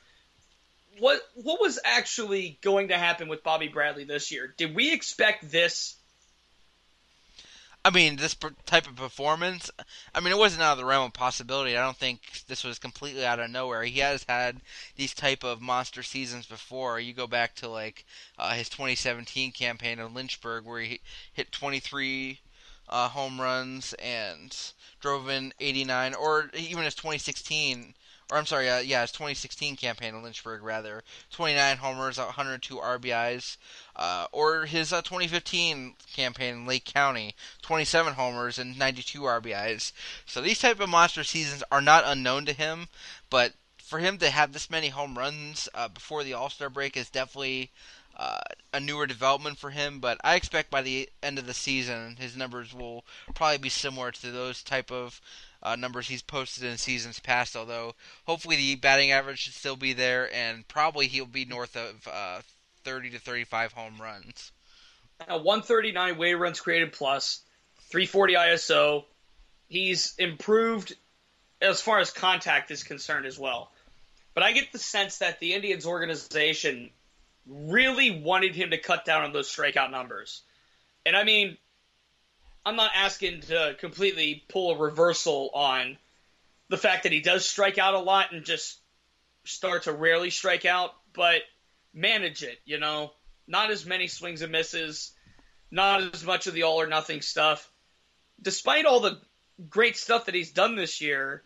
What what was actually going to happen with Bobby Bradley this year? Did we expect this? I mean, this type of performance. I mean, it wasn't out of the realm of possibility. I don't think this was completely out of nowhere. He has had these type of monster seasons before. You go back to like uh, his 2017 campaign in Lynchburg, where he hit 23 uh, home runs and drove in 89, or even his 2016. Or I'm sorry, uh, yeah, his 2016 campaign in Lynchburg, rather 29 homers, 102 RBIs, uh, or his uh, 2015 campaign in Lake County, 27 homers and 92 RBIs. So these type of monster seasons are not unknown to him, but for him to have this many home runs uh, before the All Star break is definitely uh, a newer development for him. But I expect by the end of the season, his numbers will probably be similar to those type of uh, numbers he's posted in seasons past. Although hopefully the batting average should still be there, and probably he'll be north of uh, 30 to 35 home runs. a 139 weighted runs created plus, 340 ISO. He's improved as far as contact is concerned as well. But I get the sense that the Indians organization really wanted him to cut down on those strikeout numbers. And I mean, I'm not asking to completely pull a reversal on the fact that he does strike out a lot and just start to rarely strike out, but manage it, you know? Not as many swings and misses, not as much of the all or nothing stuff. Despite all the great stuff that he's done this year,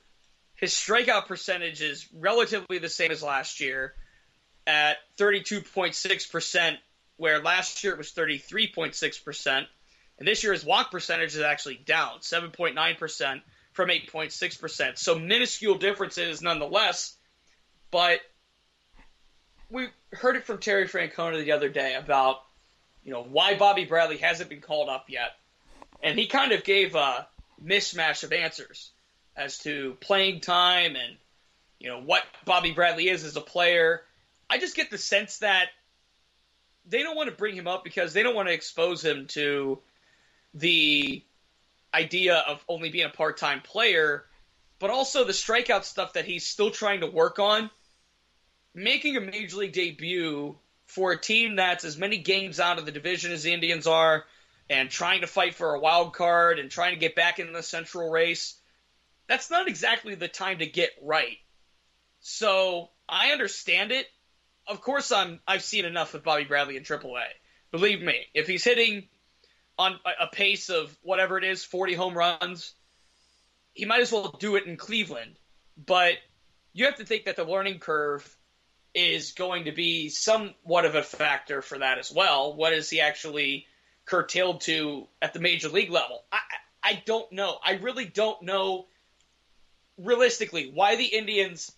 his strikeout percentage is relatively the same as last year at 32.6%, where last year it was 33.6%. And this year his walk percentage is actually down 7.9% from 8.6%. So minuscule differences nonetheless. But we heard it from Terry Francona the other day about, you know, why Bobby Bradley hasn't been called up yet. And he kind of gave a mismatch of answers as to playing time and, you know, what Bobby Bradley is as a player. I just get the sense that they don't want to bring him up because they don't want to expose him to the idea of only being a part-time player, but also the strikeout stuff that he's still trying to work on. Making a major league debut for a team that's as many games out of the division as the Indians are, and trying to fight for a wild card and trying to get back in the central race, that's not exactly the time to get right. So I understand it. Of course, I'm I've seen enough of Bobby Bradley in AAA. Believe me, if he's hitting on a- pace of whatever it is, 40 home runs, he might as well do it in Cleveland. But you have to think that the learning curve is going to be somewhat of a factor for that as well. What is he actually curtailed to at the major league level? I I don't know. I really don't know realistically why the Indians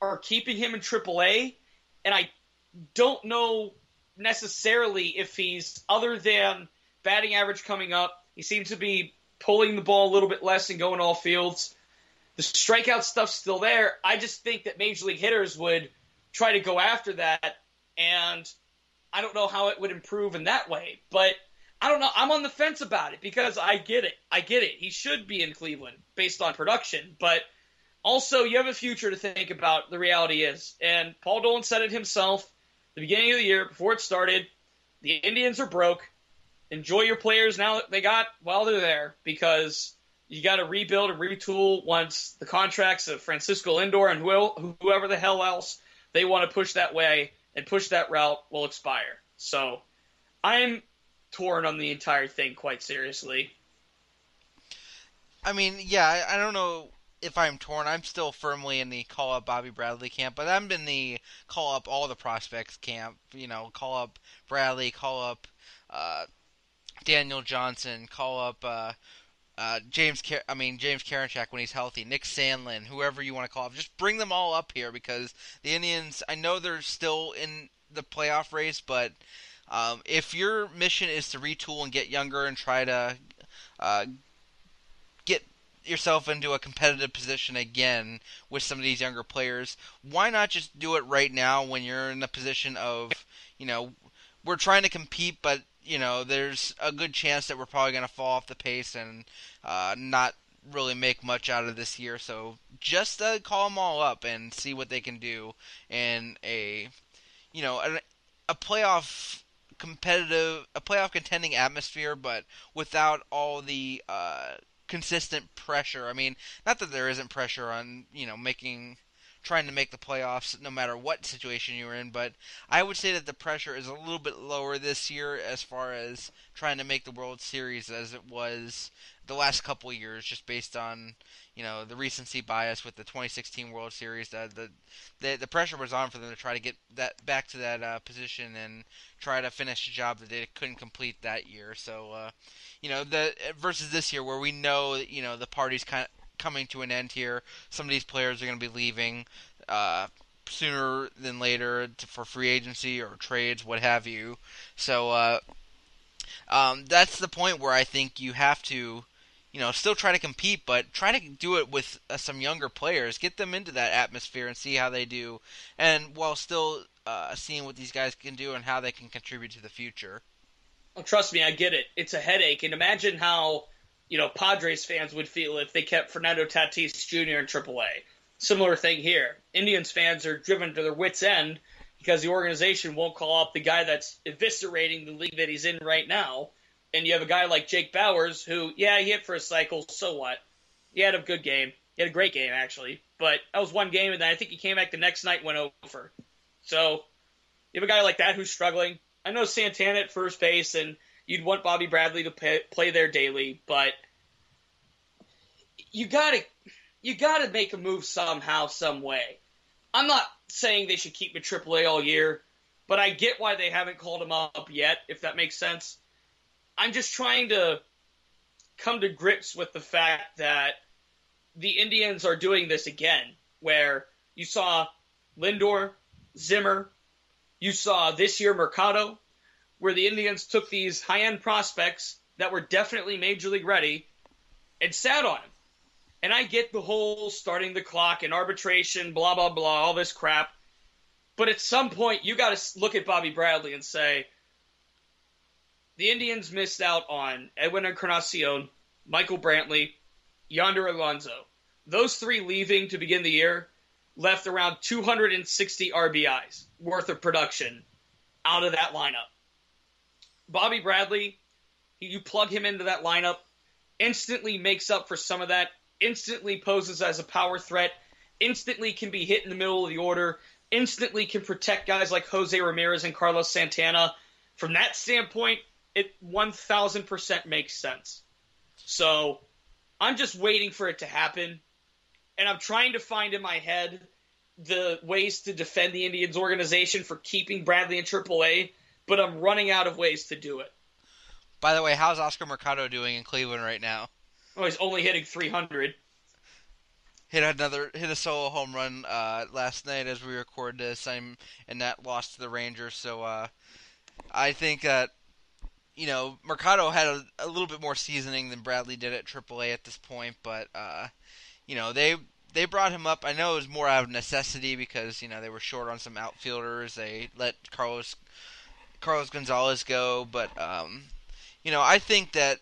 are keeping him in AAA, and I don't know necessarily if he's other than batting average coming up. He seems to be pulling the ball a little bit less and going all fields. The strikeout stuff's still there. I just think that major league hitters would try to go after that, and I don't know how it would improve in that way. But I don't know. I'm on the fence about it because I get it. I get it. He should be in Cleveland based on production, but also you have a future to think about. The reality is, and Paul Dolan said it himself the beginning of the year before it started. The Indians are broke. Enjoy your players now that they got while they're there because you got to rebuild and retool once the contracts of Francisco Lindor and who- whoever the hell else they want to push that way and push that route will expire. So I'm torn on the entire thing quite seriously. I mean, yeah, I, I don't know if I'm torn. I'm still firmly in the call up Bobby Bradley camp, but I'm in the call up all the prospects camp. You know, call up Bradley, call up uh, Daniel Johnson, call up uh, uh, James. Car- I mean James Karinchak when he's healthy, Nick Sandlin, whoever you want to call up. Just bring them all up here because the Indians. I know they're still in the playoff race, but um, if your mission is to retool and get younger and try to uh, get yourself into a competitive position again with some of these younger players, why not just do it right now when you're in the position of, you know, we're trying to compete, but you know, there's a good chance that we're probably going to fall off the pace and uh, not really make much out of this year. So just uh, call them all up and see what they can do in a, you know, a, a playoff competitive, a playoff contending atmosphere, but without all the uh, consistent pressure. I mean, not that there isn't pressure on you know making trying to make the playoffs no matter what situation you're in, but I would say that the pressure is a little bit lower this year as far as trying to make the World Series as it was the last couple years, just based on you know the recency bias with the 2016 World Series. The the the, the pressure was on for them to try to get that back to that uh, position and try to finish a job that they couldn't complete that year. So uh, you know the versus this year where we know you know the party's kind of coming to an end here. Some of these players are going to be leaving uh, sooner than later to, for free agency or trades, what have you. So uh, um, that's the point where I think you have to, you know, still try to compete, but try to do it with uh, some younger players. Get them into that atmosphere and see how they do, and while still uh, seeing what these guys can do and how they can contribute to the future. Well, trust me, I get it. It's a headache, and imagine how you know Padres fans would feel if they kept Fernando Tatis Jr. in AAA. Similar thing here. Indians fans are driven to their wits' end because the organization won't call up the guy that's eviscerating the league that he's in right now. And you have a guy like Jake Bauers who, yeah, he hit for a cycle. So what? He had a good game. He had a great game actually, but that was one game, and then I think he came back the next night went over. So you have a guy like that who's struggling. I know Santana at first base, and you'd want Bobby Bradley to pay, play there daily, but you gotta you gotta make a move somehow, some way. I'm not saying they should keep him AAA all year, but I get why they haven't called him up yet, if that makes sense. I'm just trying to come to grips with the fact that the Indians are doing this again, where you saw Lindor, Zimmer, you saw this year Mercado, where the Indians took these high end prospects that were definitely major league ready and sat on them. And I get the whole starting the clock and arbitration, blah, blah, blah, all this crap. But at some point, you got to look at Bobby Bradley and say, the Indians missed out on Edwin Encarnacion, Michael Brantley, Yonder Alonso. Those three leaving to begin the year left around 260 RBIs worth of production out of that lineup. Bobby Bradley, you plug him into that lineup, instantly makes up for some of that, instantly poses as a power threat, instantly can be hit in the middle of the order, instantly can protect guys like Jose Ramirez and Carlos Santana. From that standpoint, it 1000% makes sense. So I'm just waiting for it to happen. And I'm trying to find in my head the ways to defend the Indians organization for keeping Bradley in AAA, but I'm running out of ways to do it. By the way, how's Oscar Mercado doing in Cleveland right now? Oh, he's only hitting 300. Hit another hit a solo home run uh, last night as we record this. I'm and that lost to the Rangers. So uh, I think that you know Mercado had a, a little bit more seasoning than Bradley did at AAA at this point, but uh, you know they they brought him up. I know it was more out of necessity because you know they were short on some outfielders. They let Carlos Carlos Gonzalez go, but um, you know I think that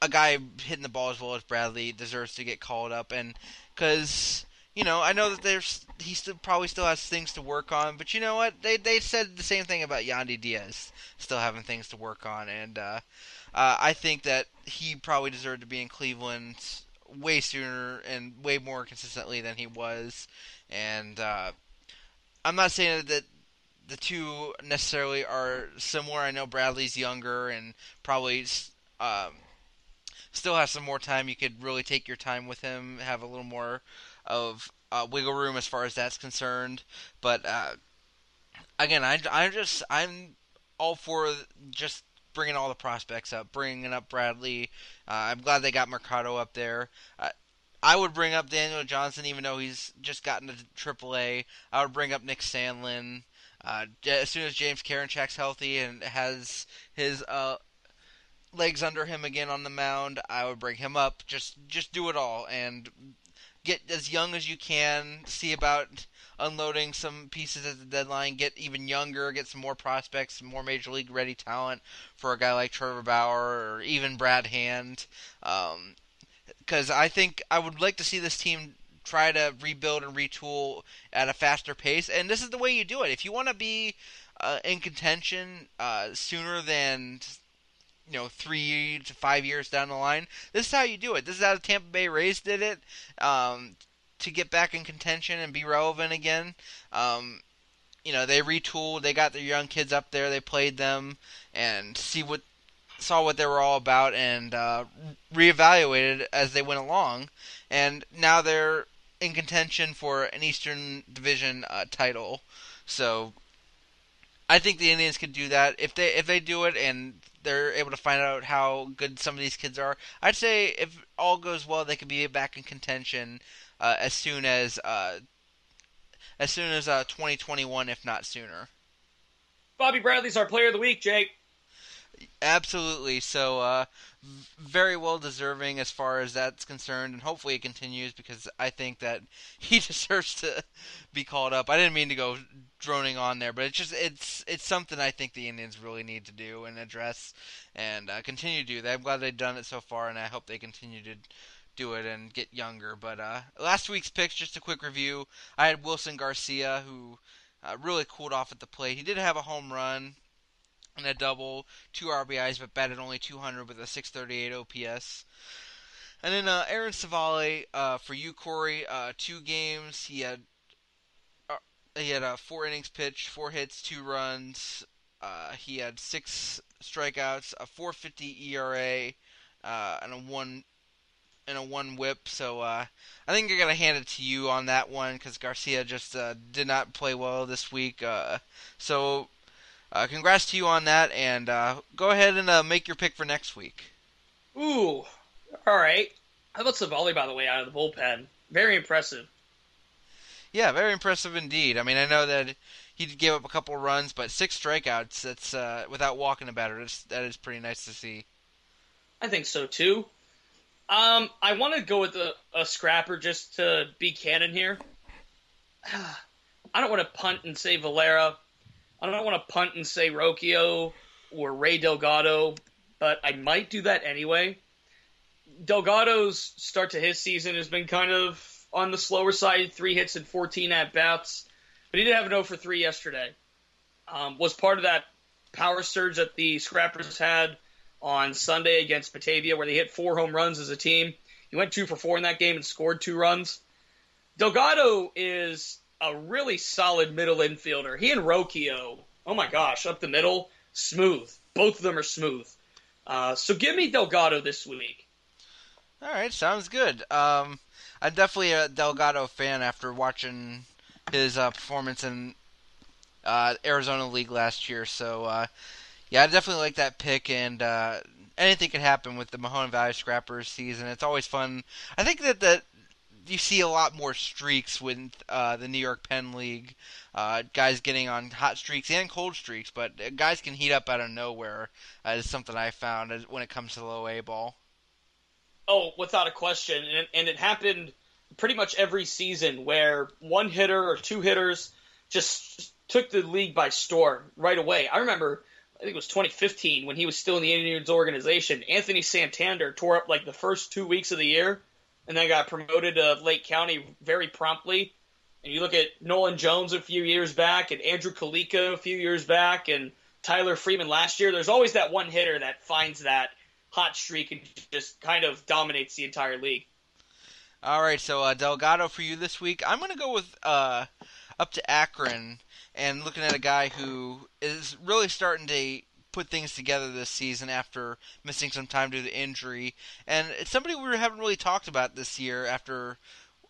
a guy hitting the ball as well as Bradley deserves to get called up, and because you know I know that there's he still probably still has things to work on, but you know what? They they said the same thing about Yandy Diaz still having things to work on, and uh, uh, I think that he probably deserved to be in Cleveland way sooner and way more consistently than he was, and uh, I'm not saying that the two necessarily are similar. I know Bradley's younger and probably um, still has some more time. You could really take your time with him, have a little more of uh, wiggle room as far as that's concerned. But uh, again, I I just I'm all for just bringing all the prospects up, bringing up Bradley. Uh, I'm glad they got Mercado up there. Uh, I would bring up Daniel Johnson, even though he's just gotten to AAA. I would bring up Nick Sandlin. Uh, as soon as James Karinchak's healthy and has his uh, legs under him again on the mound, I would bring him up. Just just do it all and get as young as you can. See about unloading some pieces at the deadline. Get even younger. Get some more prospects, some more major league ready talent for a guy like Trevor Bauer or even Brad Hand. Because I think I would like to see this team try to rebuild and retool at a faster pace. And this is the way you do it. If you want to be uh, in contention uh, sooner than you know three to five years down the line, this is how you do it. This is how the Tampa Bay Rays did it um, to get back in contention and be relevant again. Um, you know they retooled, they got their young kids up there, they played them, and see what saw what they were all about and uh, reevaluated as they went along, and now they're in contention for an Eastern Division uh, title. So I think the Indians could do that if they if they do it and they're able to find out how good some of these kids are. I'd say if all goes well, they could be back in contention uh, as soon as uh, as soon as uh, 2021, if not sooner. Bobby Bradley's our player of the week, Jake. Absolutely. So, uh, very well deserving as far as that's concerned, and hopefully it continues because I think that he deserves to be called up. I didn't mean to go droning on there, but it's just it's it's something I think the Indians really need to do and address and uh, continue to do. That. I'm glad they've done it so far, and I hope they continue to do it and get younger. But uh, last week's picks, just a quick review. I had Wilson Garcia, who uh, really cooled off at the plate. He did have a home run and a double, two RBIs, but batted only 200 with a 638 OPS. And then uh, Aaron Civale uh, for you, Corey. Uh, two games. He had uh, he had uh, four innings pitched, four hits, two runs. Uh, he had six strikeouts, a 4.50 ERA, uh, and a one and a one whip. So I think I gotta hand it to you on that one because Garcia just did not play well this week. So uh, congrats to you on that, and uh, go ahead and uh, make your pick for next week. Ooh, all right. How about Civale, by the way, out of the bullpen? Very impressive. Yeah, very impressive indeed. I mean, I know that he gave up a couple runs, but six strikeouts. That's uh, without walking a batter. That's, that is pretty nice to see. I think so too. Um, I want to go with a, a scrapper just to be canon here. I don't want to punt and say Valera. I don't want to punt and say Rocchio or Ray Delgado, but I might do that anyway. Delgado's start to his season has been kind of on the slower side, three hits and 14 at bats, but he did have an 0 for 3 yesterday. Um, was part of that power surge that the Scrappers had on Sunday against Batavia, where they hit four home runs as a team. He went two for four in that game and scored two runs. Delgado is a really solid middle infielder. He and Rocchio, oh my gosh, up the middle, smooth. Both of them are smooth. Uh, so give me Delgado this week. All right, sounds good. Um, I'm definitely a Delgado fan after watching his uh, performance in uh, Arizona League last year. So, uh, yeah, I definitely like that pick, and uh, anything can happen with the Mahoning Valley Scrappers season. It's always fun. I think that that you see a lot more streaks with uh, the New York Penn League. Uh, guys getting on hot streaks and cold streaks, but uh, guys can heat up out of nowhere. Uh, is something I found when it comes to the low A ball. Oh, without a question, and, and it happened pretty much every season where one hitter or two hitters just took the league by storm right away. I remember, I think it was 2015 when he was still in the Indians organization. Anthony Santander tore up like the first two weeks of the year, and then got promoted to Lake County very promptly. And you look at Nolan Jones a few years back, and Andrew Calica a few years back, and Tyler Freeman last year. There's always that one hitter that finds that hot streak and just kind of dominates the entire league. All right, so uh, Delgado for you this week. I'm going to go with uh, up to Akron and looking at a guy who is really starting to put things together this season after missing some time due to the injury. And it's somebody we haven't really talked about this year after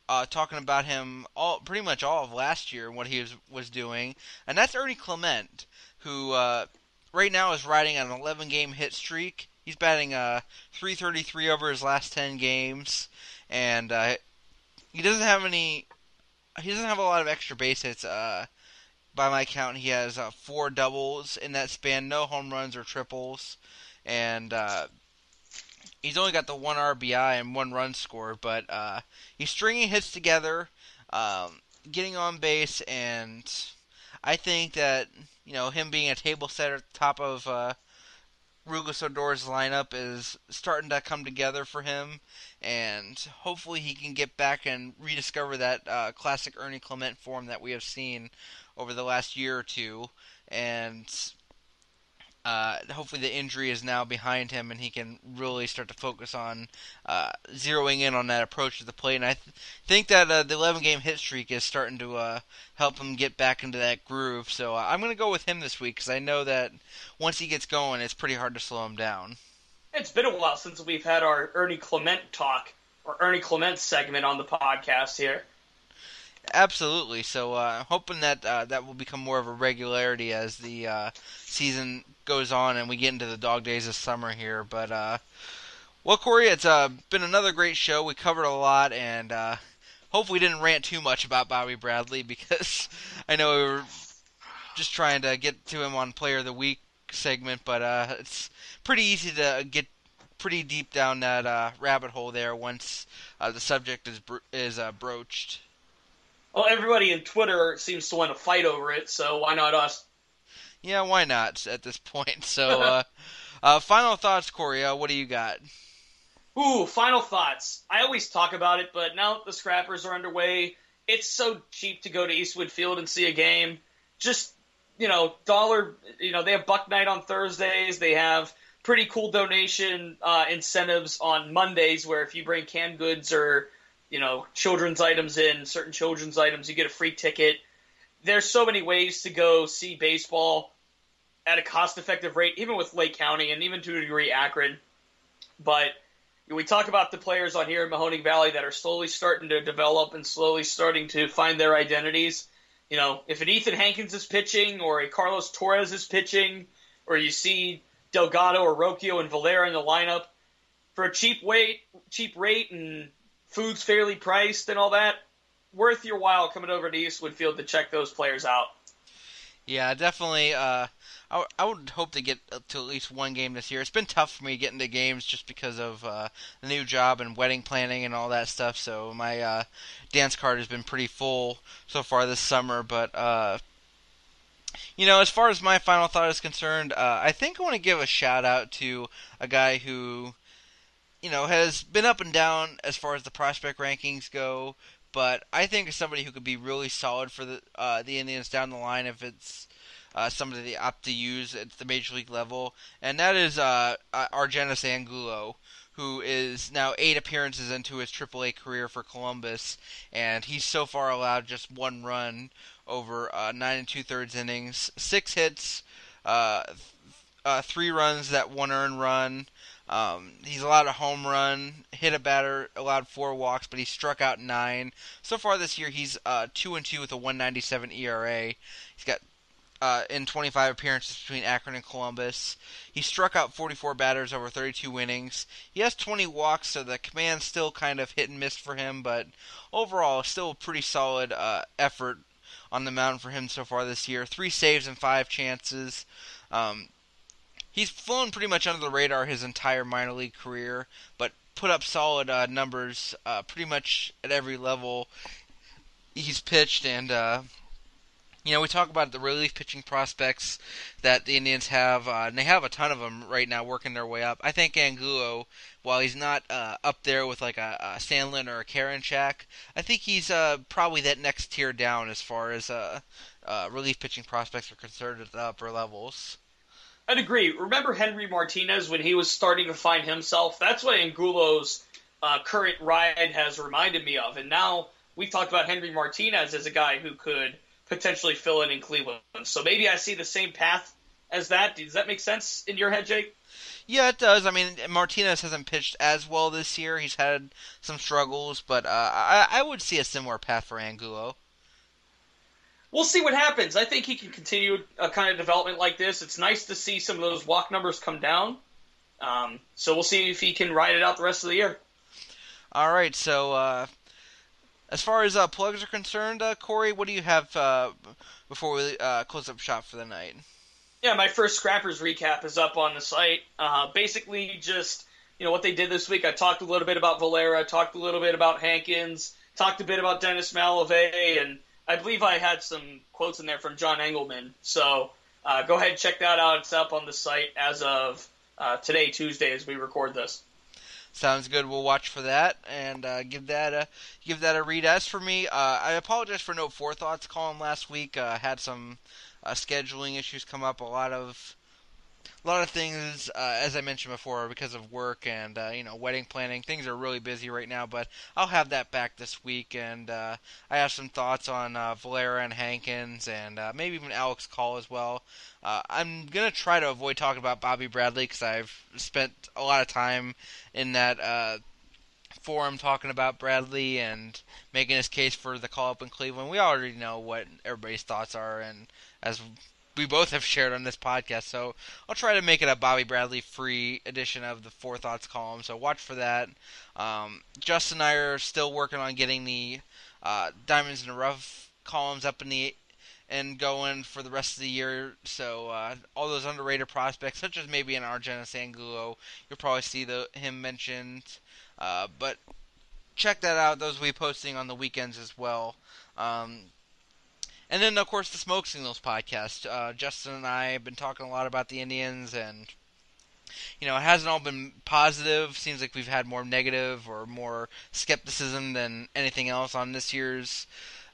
uh, talking about him all pretty much all of last year and what he was, was doing. And that's Ernie Clement, who uh, right now is riding on an 11 game hit streak. He's batting uh, 333 over his last 10 games and uh, he doesn't have any. He doesn't have a lot of extra base hits. Uh, by my count, he has uh, four doubles in that span, no home runs or triples, and uh, he's only got the one RBI and one run scored. But uh, he's stringing hits together, um, getting on base, and I think that you know him being a table setter at the top of uh, Rouglas Odor's lineup is starting to come together for him, and hopefully he can get back and rediscover that uh, classic Ernie Clement form that we have seen over the last year or two, and uh, hopefully the injury is now behind him and he can really start to focus on uh, zeroing in on that approach to the plate. And I th- think that uh, the 11 game hit streak is starting to uh, help him get back into that groove. So uh, I'm going to go with him this week because I know that once he gets going, it's pretty hard to slow him down. It's been a while since we've had our Ernie Clement talk or Ernie Clement segment on the podcast here. Absolutely. So uh, I'm hoping that uh, that will become more of a regularity as the uh, season goes on and we get into the dog days of summer here. But uh, well, Corey, it's uh, been another great show. We covered a lot, and uh, hope we didn't rant too much about Bobby Bradley because I know we were just trying to get to him on Player of the Week segment, but it's pretty easy to get pretty deep down that rabbit hole there once the subject is bro- is broached. Well, everybody in Twitter seems to want to fight over it, so why not us? Yeah, why not at this point? So, uh, uh, final thoughts, Corey. Uh, what do you got? Ooh, final thoughts. I always talk about it, but now that the Scrappers are underway, it's so cheap to go to Eastwood Field and see a game. Just, you know, dollar, you know, they have Buck Night on Thursdays. They have pretty cool donation uh, incentives on Mondays where if you bring canned goods or, you know, children's items in, certain children's items, you get a free ticket. There's so many ways to go see baseball at a cost effective rate, even with Lake County and even to a degree Akron. But we talk about the players on here in Mahoning Valley that are slowly starting to develop and slowly starting to find their identities. You know, if an Ethan Hankins is pitching or a Carlos Torres is pitching, or you see Delgado or Rocchio and Valera in the lineup for a cheap weight, cheap rate, and food's fairly priced and all that, worth your while coming over to Eastwood Field to check those players out. Yeah, definitely. Uh, I, I would hope to get to at least one game this year. It's been tough for me getting to games just because of uh, the new job and wedding planning and all that stuff. So my uh, dance card has been pretty full so far this summer. But uh, you know, as far as my final thought is concerned, uh, I think I want to give a shout out to a guy who, you know, has been up and down as far as the prospect rankings go. But I think is somebody who could be really solid for the uh, the Indians down the line if it's uh, somebody they opt to use at the major league level, and that is uh, uh, Argenis Angulo, who is now eight appearances into his AAA career for Columbus, and he's so far allowed just one run over uh, nine and two thirds innings, six hits, uh, th- uh, three runs, that one earned run. Um, he's allowed a home run, hit a batter, allowed four walks, but he struck out nine. So far this year, he's uh, two and two with a 197 ERA. He's got uh, in 25 appearances between Akron and Columbus. He struck out 44 batters over 32 innings. He has 20 walks, so the command's still kind of hit and miss for him, but overall, still a pretty solid uh, effort on the mound for him so far this year. Three saves and five chances. Um, he's flown pretty much under the radar his entire minor league career, but put up solid uh, numbers uh, pretty much at every level he's pitched, and uh, you know, we talk about the relief pitching prospects that the Indians have, uh, and they have a ton of them right now working their way up. I think Angulo, while he's not uh, up there with like a, a Sandlin or a Karinchak, I think he's uh, probably that next tier down as far as relief pitching prospects are concerned at the upper levels. I'd agree. Remember Henry Martinez when he was starting to find himself? That's what Angulo's uh, current ride has reminded me of. And now we've talked about Henry Martinez as a guy who could potentially fill in in Cleveland. So maybe I see the same path as that. Does that make sense in your head, Jake? Yeah, it does. I mean, Martinez hasn't pitched as well this year. He's had some struggles, but uh, I, I would see a similar path for Angulo. We'll see what happens. I think he can continue a kind of development like this. It's nice to see some of those walk numbers come down. Um, so we'll see if he can ride it out the rest of the year. All right, so uh, as far as uh, plugs are concerned, uh, Corey, what do you have uh, before we uh, close up shop for the night? Yeah, my first Scrappers recap is up on the site. Uh, basically, just you know what they did this week. I talked a little bit about Valera, talked a little bit about Hankins, talked a bit about Dennis Malave, and I believe I had some quotes in there from John Engelman. So uh, go ahead and check that out. It's up on the site as of uh, today, Tuesday, as we record this. Sounds good. We'll watch for that and uh, give that a give that a read. As for me, uh, I apologize for no forethoughts column last week. Uh, had some uh, scheduling issues come up. A lot of a lot of things, uh, as I mentioned before, because of work and uh, you know wedding planning. Things are really busy right now, but I'll have that back this week, and uh, I have some thoughts on uh, Valera and Hankins, and uh, maybe even Alex Call as well. Uh, I'm gonna try to avoid talking about Bobby Bradley because I've spent a lot of time in that forum talking about Bradley and making his case for the call up in Cleveland. We already know what everybody's thoughts are, and as we both have shared on this podcast. So I'll try to make it a Bobby Bradley free edition of the Four Thoughts column. So watch for that. Um, Justin and I are still working on getting the uh, Diamonds in the Rough columns up in the and going for the rest of the year. So uh, all those underrated prospects, such as maybe an Argenis Angulo, you'll probably see the him mentioned. Uh, but check that out. Those will be posting on the weekends as well. Um, and then, of course, the Smoke Signals podcast. Uh, Justin and I have been talking a lot about the Indians, and you know, it hasn't all been positive. Seems like we've had more negative or more skepticism than anything else on this year's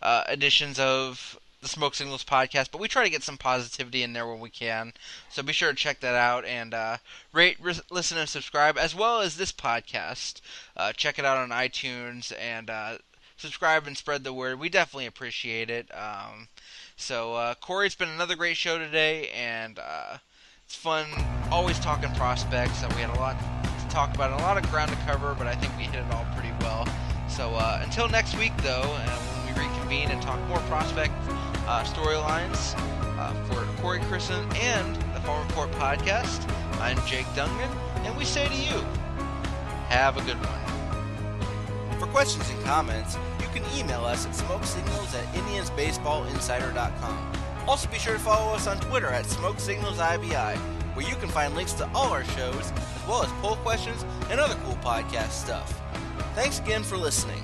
uh, editions of the Smoke Signals podcast. But we try to get some positivity in there when we can. So be sure to check that out and uh, rate, ris- listen, and subscribe, as well as this podcast. Uh, check it out on iTunes and uh, subscribe and spread the word. We definitely appreciate it. Um, so, uh, Corey, it's been another great show today, and uh, it's fun always talking prospects. Uh, we had a lot to talk about, and a lot of ground to cover, but I think we hit it all pretty well. So, uh, until next week, though, when we reconvene and talk more prospect uh, storylines uh, for Corey Crisan and the Farm Report podcast, I'm Jake Dungan, and we say to you, have a good one. For questions and comments, can email us at smokesignals at indiansbaseballinsider.com. Also, be sure to follow us on Twitter at SmokeSignalsIBI, where you can find links to all our shows, as well as poll questions and other cool podcast stuff. Thanks again for listening.